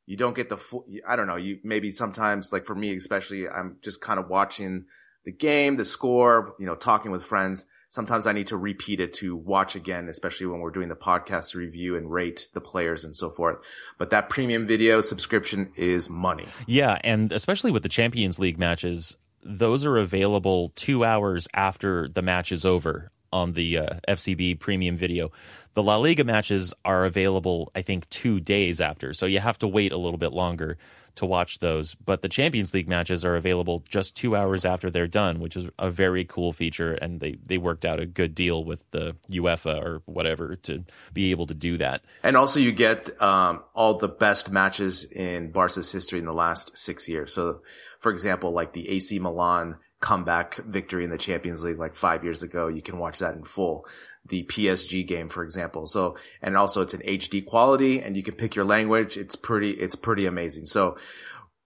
you don't get the full, I don't know, you maybe sometimes, like for me especially, I'm just kind of watching the game, the score, you know, talking with friends. Sometimes I need to repeat it to watch again, especially when we're doing the podcast review and rate the players and so forth. But that premium video subscription is money. Yeah. And especially with the Champions League matches, those are available two hours after the match is over on the uh, FCB premium video. The La Liga matches are available, I think, two days after. So you have to wait a little bit longer to watch those. But the Champions League matches are available just two hours after they're done, which is a very cool feature. And they, they worked out a good deal with the UEFA or whatever to be able to do that. And also, you get um, all the best matches in Barca's history in the last six years. So, for example, like the AC Milan comeback victory in the Champions League like five years ago. You can watch that in full. The PSG game, for example. So, and also it's an HD quality and you can pick your language. It's pretty, it's pretty amazing. So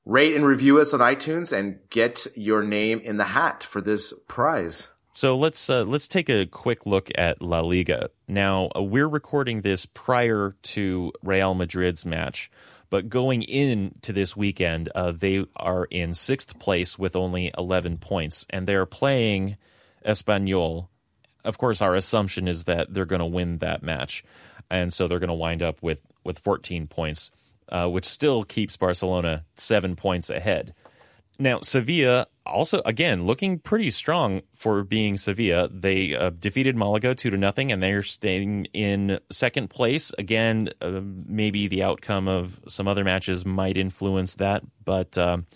rate and review us on iTunes and get your name in the hat for this prize. So let's uh, let's take a quick look at La Liga. Now uh, we're recording this prior to Real Madrid's match. But going into this weekend, uh, they are in sixth place with only 11 points, and they're playing Espanyol. Of course, our assumption is that they're going to win that match, and so they're going to wind up with, with 14 points, uh, which still keeps Barcelona seven points ahead. Now, Sevilla also, again, looking pretty strong for being Sevilla. They uh, defeated Malaga two to nothing, and they're staying in second place. Again, uh, maybe the outcome of some other matches might influence that, but um,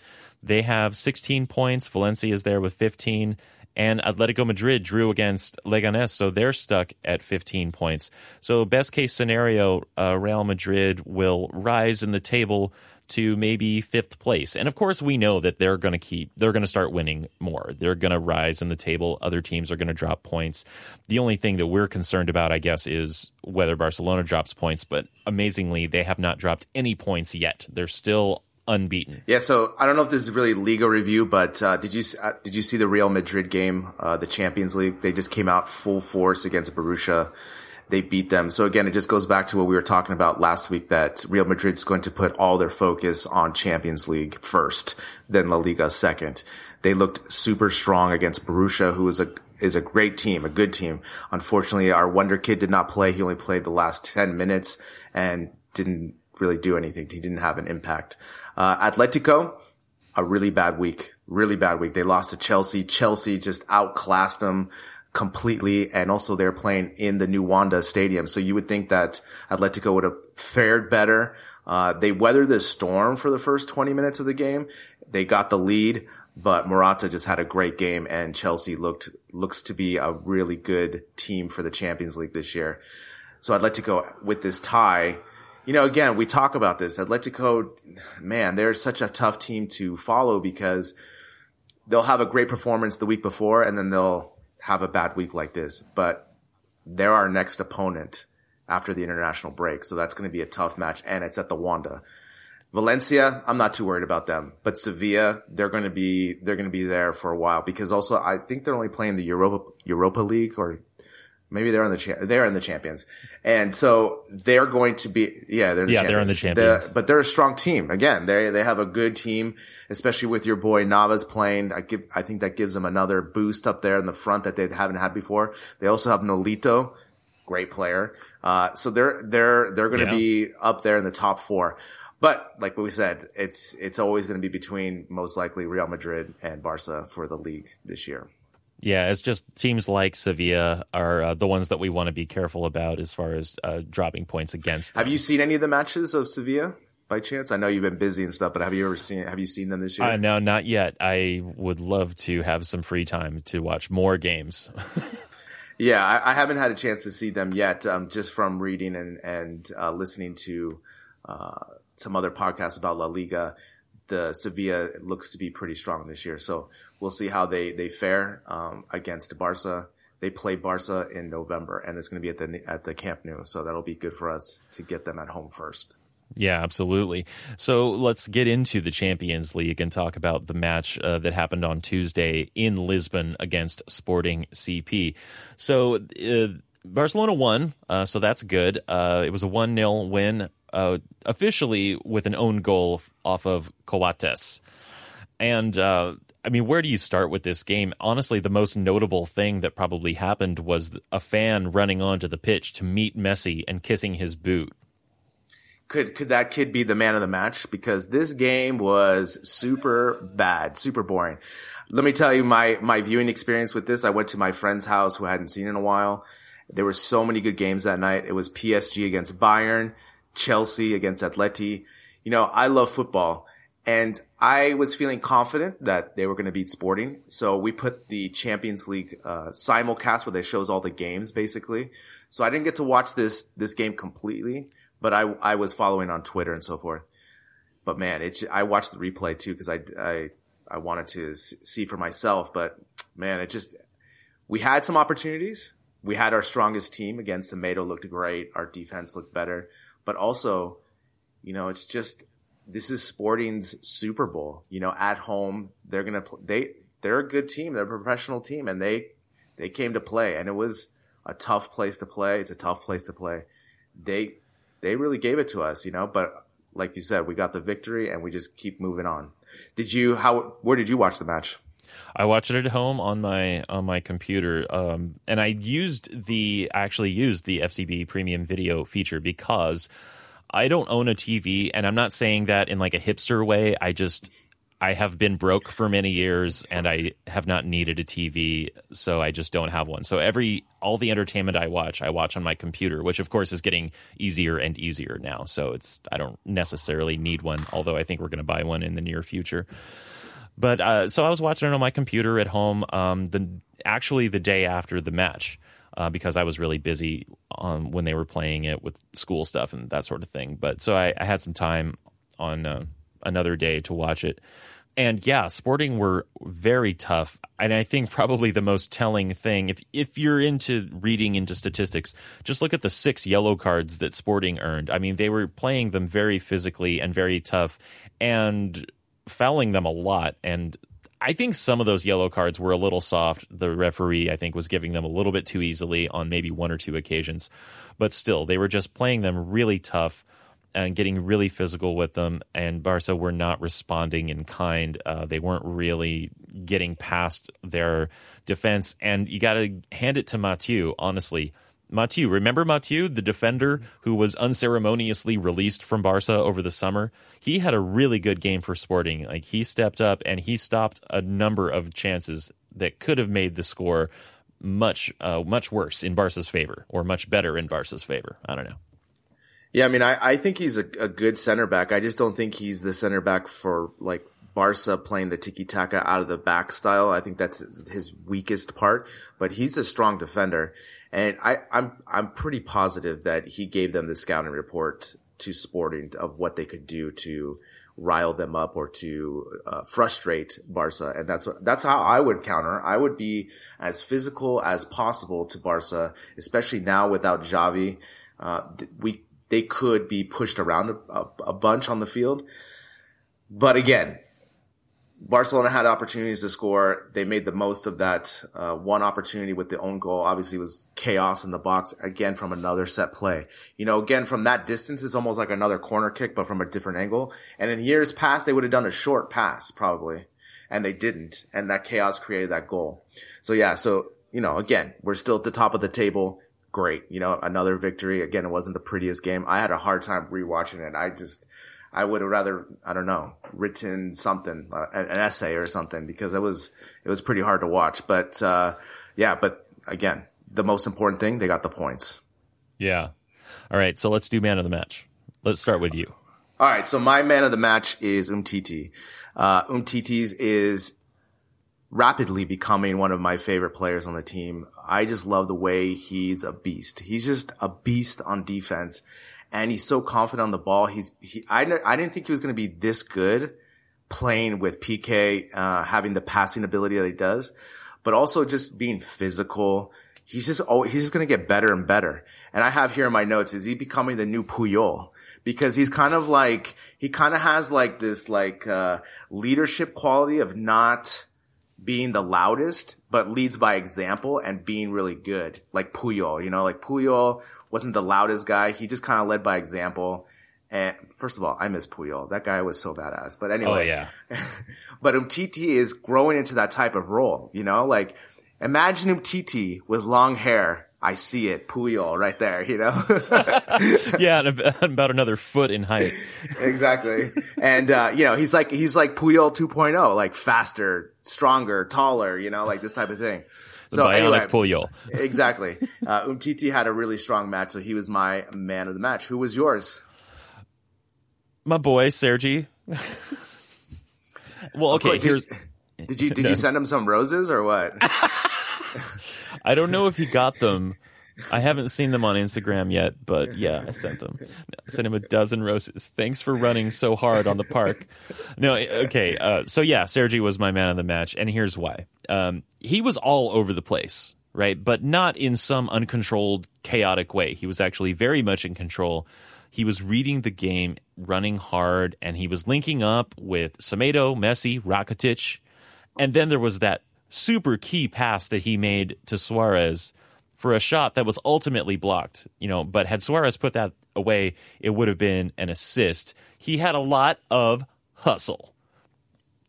they have 16 points. Valencia is there with 15, and Atletico Madrid drew against Leganes, so they're stuck at 15 points. So, best case scenario, uh, Real Madrid will rise in the table to maybe fifth place. And of course, we know that they're going to keep, they're going to start winning more. They're going to rise in the table. Other teams are going to drop points. The only thing that we're concerned about, I guess, is whether Barcelona drops points. But amazingly, they have not dropped any points yet. They're still unbeaten. Yeah, so I don't know if this is really legal review, but uh, did you uh, did you see the Real Madrid game, uh, the Champions League? They just came out full force against Borussia they beat them. So again, it just goes back to what we were talking about last week that Real Madrid's going to put all their focus on Champions League first, then La Liga second. They looked super strong against Borussia, who is a is a great team, a good team. Unfortunately, our wonder kid did not play. He only played the last 10 minutes and didn't really do anything. He didn't have an impact. Uh, Atletico, a really bad week, really bad week. They lost to Chelsea. Chelsea just outclassed them completely. And also they're playing in the new Wanda stadium. So you would think that Atletico would have fared better. Uh, they weathered the storm for the first 20 minutes of the game. They got the lead, but Morata just had a great game and Chelsea looked, looks to be a really good team for the Champions League this year. So Atletico with this tie, you know, again, we talk about this. Atletico, man, they're such a tough team to follow because they'll have a great performance the week before and then they'll have a bad week like this. But they're our next opponent after the international break. So that's going to be a tough match and it's at the Wanda. Valencia, I'm not too worried about them, but Sevilla, they're going to be, they're going to be there for a while because also I think they're only playing the Europa, Europa League or maybe they're on the cha- they're in the champions, and so they're going to be yeah they're in the Yeah, champions. they're in the champions. but they're a strong team again. They they have a good team, especially with your boy Navas playing. I give I think that gives them another boost up there in the front that they haven't had before. They also have Nolito, great player. Uh, so they're they're they're going to Yeah. be up there in the top four. But like what we said, it's it's always going to be between most likely Real Madrid and Barca for the league this year. Yeah, it's just teams like Sevilla are uh, the ones that we want to be careful about as far as uh, dropping points against. Have you seen any of the matches of Sevilla by chance? I know you've been busy and stuff, but have you ever seen have you seen them this year? Uh, no, not yet. I would love to have some free time to watch more games. Yeah, I, I haven't had a chance to see them yet, um, just from reading and and uh, listening to uh, some other podcasts about La Liga. The Sevilla looks to be pretty strong this year, so we'll see how they they fare um, against Barca. They play Barca in November, and it's going to be at the at the Camp Nou, so that'll be good for us to get them at home first. Yeah, absolutely. So let's get into the Champions League and talk about the match uh, that happened on Tuesday in Lisbon against Sporting CP. So uh, Barcelona won, uh, so that's good. Uh, it was a 1 0 win, uh, officially with an own goal off of Coates. And uh, I mean, where do you start with this game? Honestly, the most notable thing that probably happened was a fan running onto the pitch to meet Messi and kissing his boot. could could that kid be the man of the match? Because this game was super bad, super boring. Let me tell you my my viewing experience with this. I went to my friend's house who I hadn't seen in a while. There were so many good games that night. It was PSG against Bayern, Chelsea against Atleti. You know, I love football. And I was feeling confident that they were going to beat Sporting. So we put the Champions League uh, simulcast where they shows all the games basically. So I didn't get to watch this this game completely, but I I was following on Twitter and so forth. But man, it's I watched the replay too because I I I wanted to see for myself. But man, it just we had some opportunities. We had our strongest team against Semedo looked great. Our defense looked better, but also, you know, it's just this is Sporting's Super Bowl. You know, at home they're gonna pl- they they're a good team. They're a professional team, and they they came to play, and it was a tough place to play. It's a tough place to play. They they really gave it to us, you know. But like you said, we got the victory, and we just keep moving on. Did you how where did you watch the match? I watched it at home on my on my computer, um, and I used the actually used the FCB Premium Video feature because I don't own a TV, and I'm not saying that in like a hipster way. I just I have been broke for many years, and I have not needed a TV, so I just don't have one. So every all the entertainment I watch, I watch on my computer, which of course is getting easier and easier now. So it's I don't necessarily need one, although I think we're going to buy one in the near future. But uh, so I was watching it on my computer at home. Um, the actually the day after the match uh, because I was really busy um, when they were playing it with school stuff and that sort of thing. But so I, I had some time on uh, another day to watch it. And yeah, Sporting were very tough, and I think probably the most telling thing, if if you're into reading into statistics, just look at the six yellow cards that Sporting earned. I mean, they were playing them very physically and very tough, and fouling them a lot. And I think some of those yellow cards were a little soft. The referee, I think, was giving them a little bit too easily on maybe one or two occasions. But still, they were just playing them really tough and getting really physical with them. And Barca were not responding in kind. Uh, they weren't really getting past their defense. And you got to hand it to Mathieu, honestly. Mathieu. Remember Mathieu, the defender who was unceremoniously released from Barca over the summer? He had a really good game for Sporting. Like he stepped up and he stopped a number of chances that could have made the score much uh, much worse in Barca's favor or much better in Barca's favor. I don't know. Yeah, I mean, I, I think he's a, a good center back. I just don't think he's the center back for like Barca playing the tiki taka out of the back style. I think that's his weakest part, but he's a strong defender. And I, I'm, I'm pretty positive that he gave them the scouting report to Sporting of what they could do to rile them up or to uh, frustrate Barca. And that's what, that's how I would counter. I would be as physical as possible to Barca, especially now without Xavi. Uh, we, they could be pushed around a, a, a bunch on the field. But again, Barcelona had opportunities to score. They made the most of that uh, one opportunity with the own goal. Obviously, was chaos in the box again from another set play. You know, again from that distance is almost like another corner kick, but from a different angle. And in years past, they would have done a short pass probably, and they didn't. And that chaos created that goal. So yeah, so you know, again, we're still at the top of the table. Great, you know, another victory. Again, it wasn't the prettiest game. I had a hard time rewatching it. I just I would have rather, I don't know, written something, uh, an essay or something because it was, it was pretty hard to watch. But, uh, yeah, but again, the most important thing, they got the points. Yeah. All right. So let's do man of the match. Let's start with you. All right. So my man of the match is Umtiti. Uh, Umtiti's is rapidly becoming one of my favorite players on the team. I just love the way he's a beast. He's just a beast on defense and he's so confident on the ball. He's he I I didn't think he was going to be this good playing with PK, uh, having the passing ability that he does, but also just being physical. He's just oh he's just going to get better and better. And I have here in my notes is he becoming the new Puyol because he's kind of like he kind of has like this like uh, leadership quality of not being the loudest, but leads by example and being really good, like Puyol. You know, like Puyol wasn't the loudest guy. He just kind of led by example. And first of all, I miss Puyol. That guy was so badass. But anyway, oh, yeah. but Umtiti is growing into that type of role. You know, like imagine Umtiti with long hair. I see it, Puyol, right there. You know. yeah, and about another foot in height. exactly, and uh, you know he's like he's like Puyol 2.0, like faster, stronger, taller. You know, like this type of thing the so bionic anyway, Puyol. exactly. Uh, Umtiti had a really strong match, so he was my man of the match. Who was yours? My boy Sergi. well, okay. Did, here's. Did you did no. you send him some roses or what? I don't know if he got them. I haven't seen them on Instagram yet, but yeah, I sent them. I sent him a dozen roses. Thanks for running so hard on the park. No, okay. Uh, so yeah, Sergi was my man of the match, and here's why. Um, he was all over the place, right? But not in some uncontrolled, chaotic way. He was actually very much in control. He was reading the game, running hard, and he was linking up with Semedo, Messi, Rakitic. And then there was that super key pass that he made to Suarez for a shot that was ultimately blocked. You know, but had Suarez put that away, it would have been an assist. He had a lot of hustle.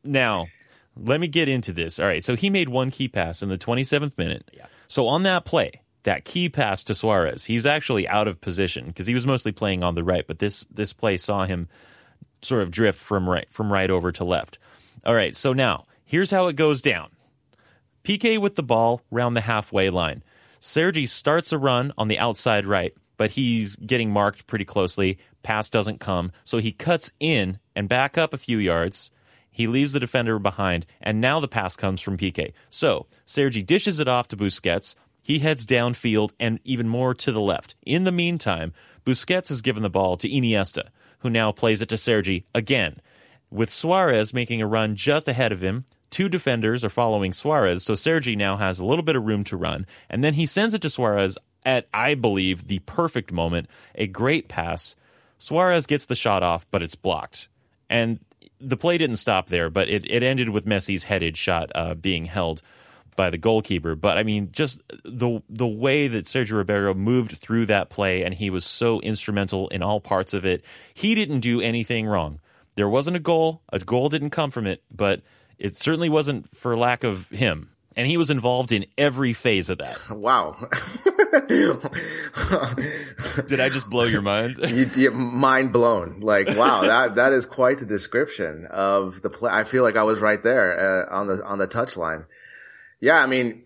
Now, let me get into this. All right, so he made one key pass in the 27th minute. Yeah. So on that play, that key pass to Suarez, he's actually out of position because he was mostly playing on the right, but this this play saw him sort of drift from right from right over to left. All right, so now here's how it goes down. PK with the ball round the halfway line. Sergi starts a run on the outside right, but he's getting marked pretty closely. Pass doesn't come, so he cuts in and back up a few yards he leaves the defender behind, and now the pass comes from PK. So Sergi dishes it off to Busquets. He heads downfield and even more to the left. In the meantime, Busquets has given the ball to Iniesta, who now plays it to Sergi again. With Suarez making a run just ahead of him, two defenders are following Suarez, so Sergi now has a little bit of room to run. And then he sends it to Suarez at, I believe, the perfect moment. A great pass. Suarez gets the shot off, but it's blocked. And the play didn't stop there, but it, it ended with Messi's headed shot uh, being held by the goalkeeper. But I mean, just the the way that Sergio Roberto moved through that play, and he was so instrumental in all parts of it. He didn't do anything wrong. There wasn't a goal. A goal didn't come from it, but it certainly wasn't for lack of him. and he was involved in every phase of that. Wow. Did I just blow your mind? you, you mind blown. Like, wow, that that is quite the description of the play. I feel like I was right there uh, on the on the touchline. Yeah, I mean,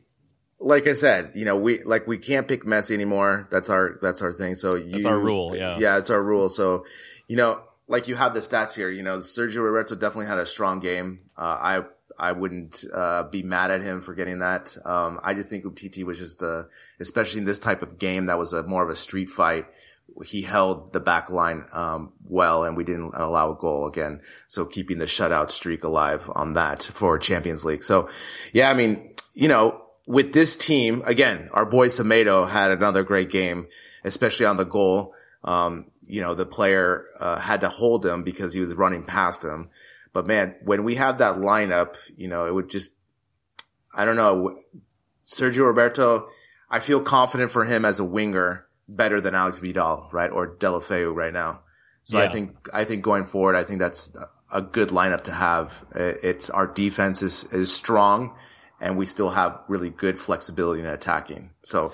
like I said, you know, we like we can't pick Messi anymore. That's our that's our thing. So you, that's our rule. Yeah, yeah, it's our rule. So, you know, like you have the stats here. You know, Sergio Roberto definitely had a strong game. Uh, I I wouldn't uh, be mad at him for getting that. Um, I just think Umtiti was just, uh, especially in this type of game that was a more of a street fight. He held the back line um, well, and we didn't allow a goal again. So keeping the shutout streak alive on that for Champions League. So, yeah, I mean, you know, with this team again, our boy Semedo had another great game, especially on the goal. Um, you know, the player uh, had to hold him because he was running past him. But man, when we have that lineup, you know, it would just, I don't know, Sergio Roberto, I feel confident for him as a winger better than Aleix Vidal, right? Or Deulofeu right now. So yeah. I think, I think going forward, I think that's a good lineup to have. It's our defense is, is strong and we still have really good flexibility in attacking. So,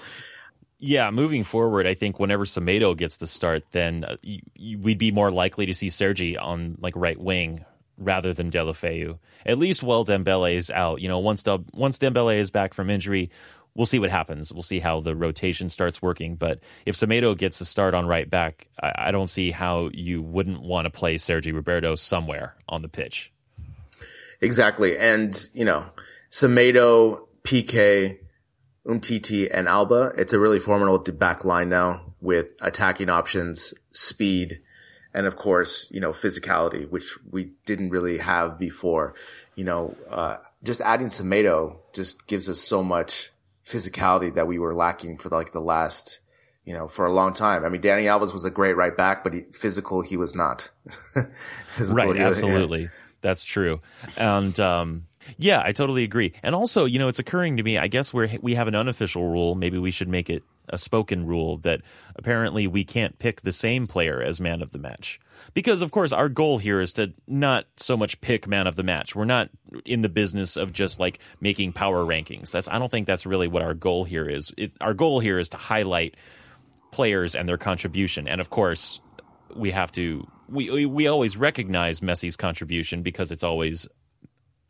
yeah, moving forward, I think whenever Semedo gets the start, then uh, we'd be more likely to see Sergi on like right wing rather than Deulofeu. At least while Dembele is out. You know, once De- once Dembele is back from injury, we'll see what happens. We'll see how the rotation starts working. But if Semedo gets a start on right back, I, I don't see how you wouldn't want to play Sergi Roberto somewhere on the pitch. Exactly, and you know, Semedo, Piqué, Umtiti, and Alba. It's a really formidable back line now with attacking options, speed and of course, you know, physicality, which we didn't really have before. You know, uh, just adding Tomato just gives us so much physicality that we were lacking for like the last, you know, for a long time. I mean, Dani Alves was a great right back, but he, physical he was not. physical, right, absolutely, yeah. that's true. And um, yeah, I totally agree. And also, you know, it's occurring to me. I guess we we have an unofficial rule. Maybe we should make it a spoken rule that apparently we can't pick the same player as man of the match. Because of course our goal here is to not so much pick man of the match. We're not in the business of just like making power rankings. That's I don't think that's really what our goal here is. It, our goal here is to highlight players and their contribution. And of course, we have to we we always recognize Messi's contribution because it's always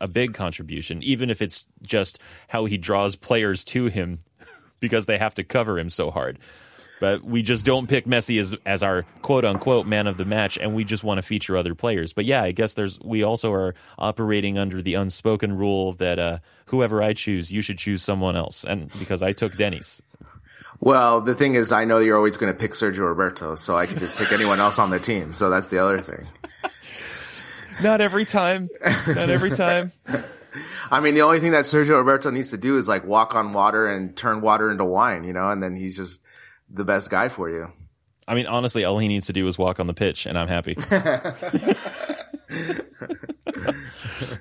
a big contribution, even if it's just how he draws players to him because they have to cover him so hard. But we just don't pick Messi as as our quote unquote man of the match, and we just want to feature other players. But yeah, I guess there's we also are operating under the unspoken rule that uh, whoever I choose, you should choose someone else, and because I took Denny's. Well, the thing is, I know you're always going to pick Sergio Roberto, so I can just pick anyone else on the team. So that's the other thing. Not every time. Not every time. I mean, the only thing that Sergio Roberto needs to do is like walk on water and turn water into wine, you know, and then he's just the best guy for you. I mean, honestly, all he needs to do is walk on the pitch, and I'm happy.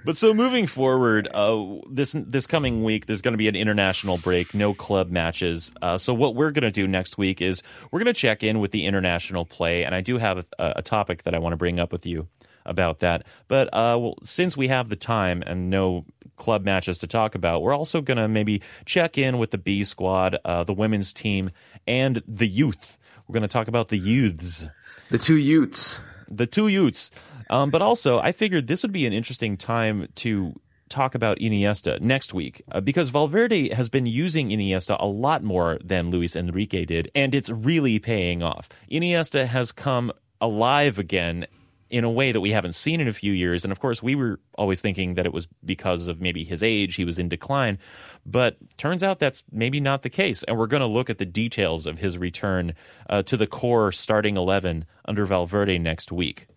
but so moving forward, uh, this this coming week, there's going to be an international break, no club matches. Uh, so what we're going to do next week is we're going to check in with the international play, and I do have a, a topic that I want to bring up with you about that. But uh, well, since we have the time and no club matches to talk about, we're also going to maybe check in with the B squad, uh, the women's team, and the youth. We're going to talk about the youths. The two youths. The two youths. Um, but also, I figured this would be an interesting time to talk about Iniesta next week uh, because Valverde has been using Iniesta a lot more than Luis Enrique did, and it's really paying off. Iniesta has come alive again in a way that we haven't seen in a few years. And of course, we were always thinking that it was because of maybe his age, he was in decline. But turns out that's maybe not the case. And we're going to look at the details of his return uh, to the core starting 11 under Valverde next week.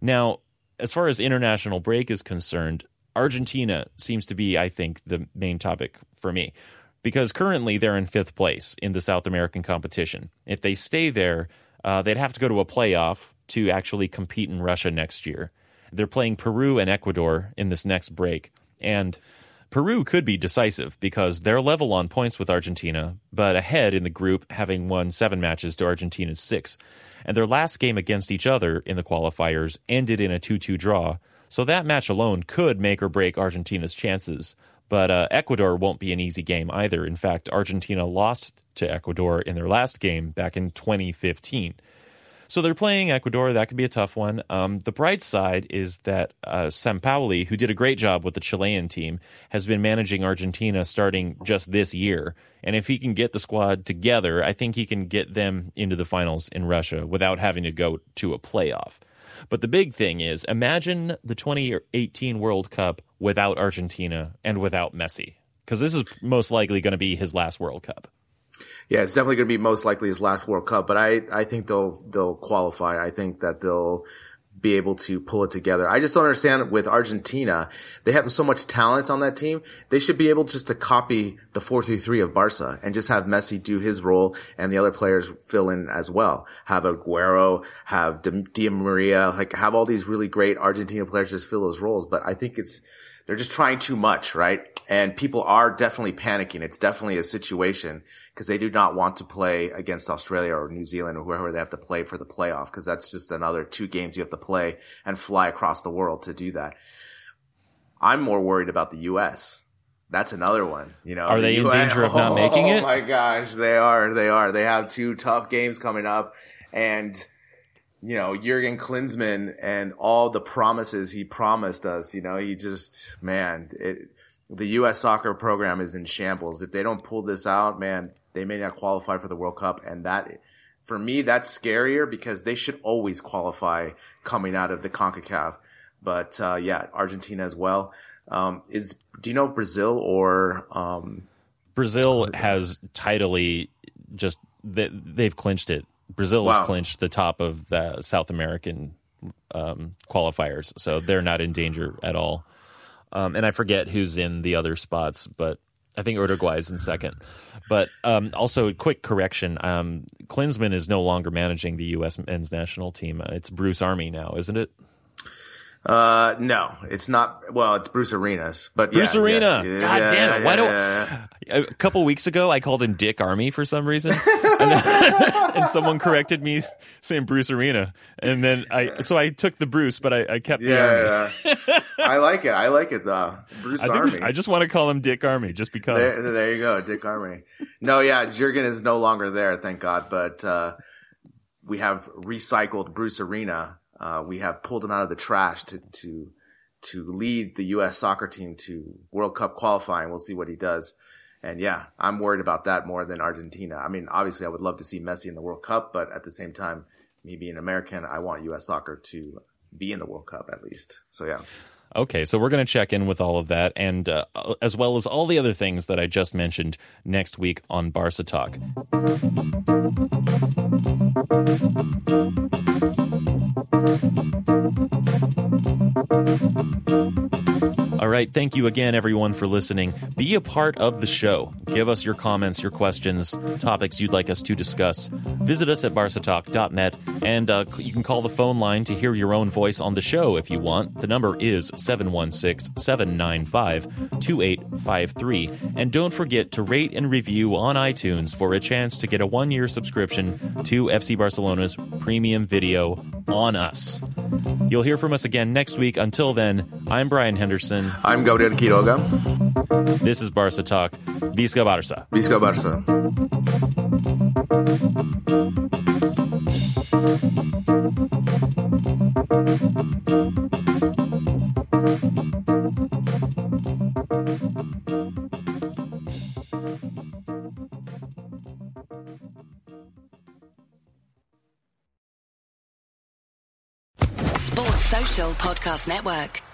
Now, as far as international break is concerned, Argentina seems to be, I think, the main topic for me because currently they're in fifth place in the South American competition. If they stay there, uh, they'd have to go to a playoff to actually compete in Russia next year. They're playing Peru and Ecuador in this next break. And Peru could be decisive because they're level on points with Argentina, but ahead in the group, having won seven matches to Argentina's six. And their last game against each other in the qualifiers ended in a 2 2 draw. So that match alone could make or break Argentina's chances. But uh, Ecuador won't be an easy game either. In fact, Argentina lost to Ecuador in their last game back in 2015. So they're playing Ecuador. That could be a tough one. Um, the bright side is that uh, Sampaoli, who did a great job with the Chilean team, has been managing Argentina starting just this year. And if he can get the squad together, I think he can get them into the finals in Russia without having to go to a playoff. But the big thing is imagine the 2018 World Cup without Argentina and without Messi, because this is most likely going to be his last World Cup. Yeah, it's definitely going to be most likely his last World Cup, but I, I think they'll, they'll qualify. I think that they'll be able to pull it together. I just don't understand with Argentina. They have so much talent on that team. They should be able just to copy the 4-3-3 of Barca and just have Messi do his role and the other players fill in as well. Have Aguero, have Di Maria, like have all these really great Argentina players just fill those roles. But I think it's, they're just trying too much, right? And people are definitely panicking. It's definitely a situation because they do not want to play against Australia or New Zealand or whoever they have to play for the playoff because that's just another two games you have to play and fly across the world to do that. I'm more worried about the U.S. That's another one. You know, are the they in danger of not oh making it? Oh my gosh, they are. They are. They have two tough games coming up, and you know, Jurgen Klinsmann and all the promises he promised us, you know, he just, man, it, the U.S. soccer program is in shambles. If they don't pull this out, man, they may not qualify for the World Cup. And that, for me, that's scarier because they should always qualify coming out of the CONCACAF. But, uh, yeah, Argentina as well. Um, is, do you know Brazil or, um, Brazil has tidily just, they, they've clinched it Brazil has clinched the top of the South American um, qualifiers, so they're not in danger at all. Um, and I forget who's in the other spots, but I think Uruguay is in second. But um, also, a quick correction: um, Klinsmann is no longer managing the U.S. men's national team. Uh, It's Bruce Army now, isn't it? Uh, no, it's not. Well, it's Bruce Arenas, but Bruce yeah, Arena. yeah, God yeah, damn it! Why don't yeah. a couple weeks ago I called him Dick Army for some reason, and, and someone corrected me saying Bruce Arena, and then I so I took the Bruce, but I, I kept the Army. Yeah. I like it. I like it though. Bruce I think Army. I just want to call him Dick Army just because. there, there you go, Dick Army. No, yeah, Jurgen is no longer there, thank God. But uh, we have recycled Bruce Arena. Uh, we have pulled him out of the trash to to to lead the U.S. soccer team to World Cup qualifying. We'll see what he does. And yeah, I'm worried about that more than Argentina. I mean, obviously, I would love to see Messi in the World Cup, but at the same time, me being American, I want U.S. soccer to be in the World Cup at least. So yeah. Okay, so we're going to check in with all of that, and uh, as well as all the other things that I just mentioned next week on Barca Talk. Thank you. All right. Thank you again, everyone, for listening. Be a part of the show. Give us your comments, your questions, topics you'd like us to discuss. Visit us at barcatalk.net, and uh, you can call the phone line to hear your own voice on the show if you want. The number is 716 795 2853. And don't forget to rate and review on iTunes for a chance to get a one year subscription to FC Barcelona's premium video on us. You'll hear from us again next week. Until then, I'm Brian Henderson. I'm Gabriel Quiroga. This is Barca Talk. Visca Barca. Visca Barça. Sports Social Podcast Network.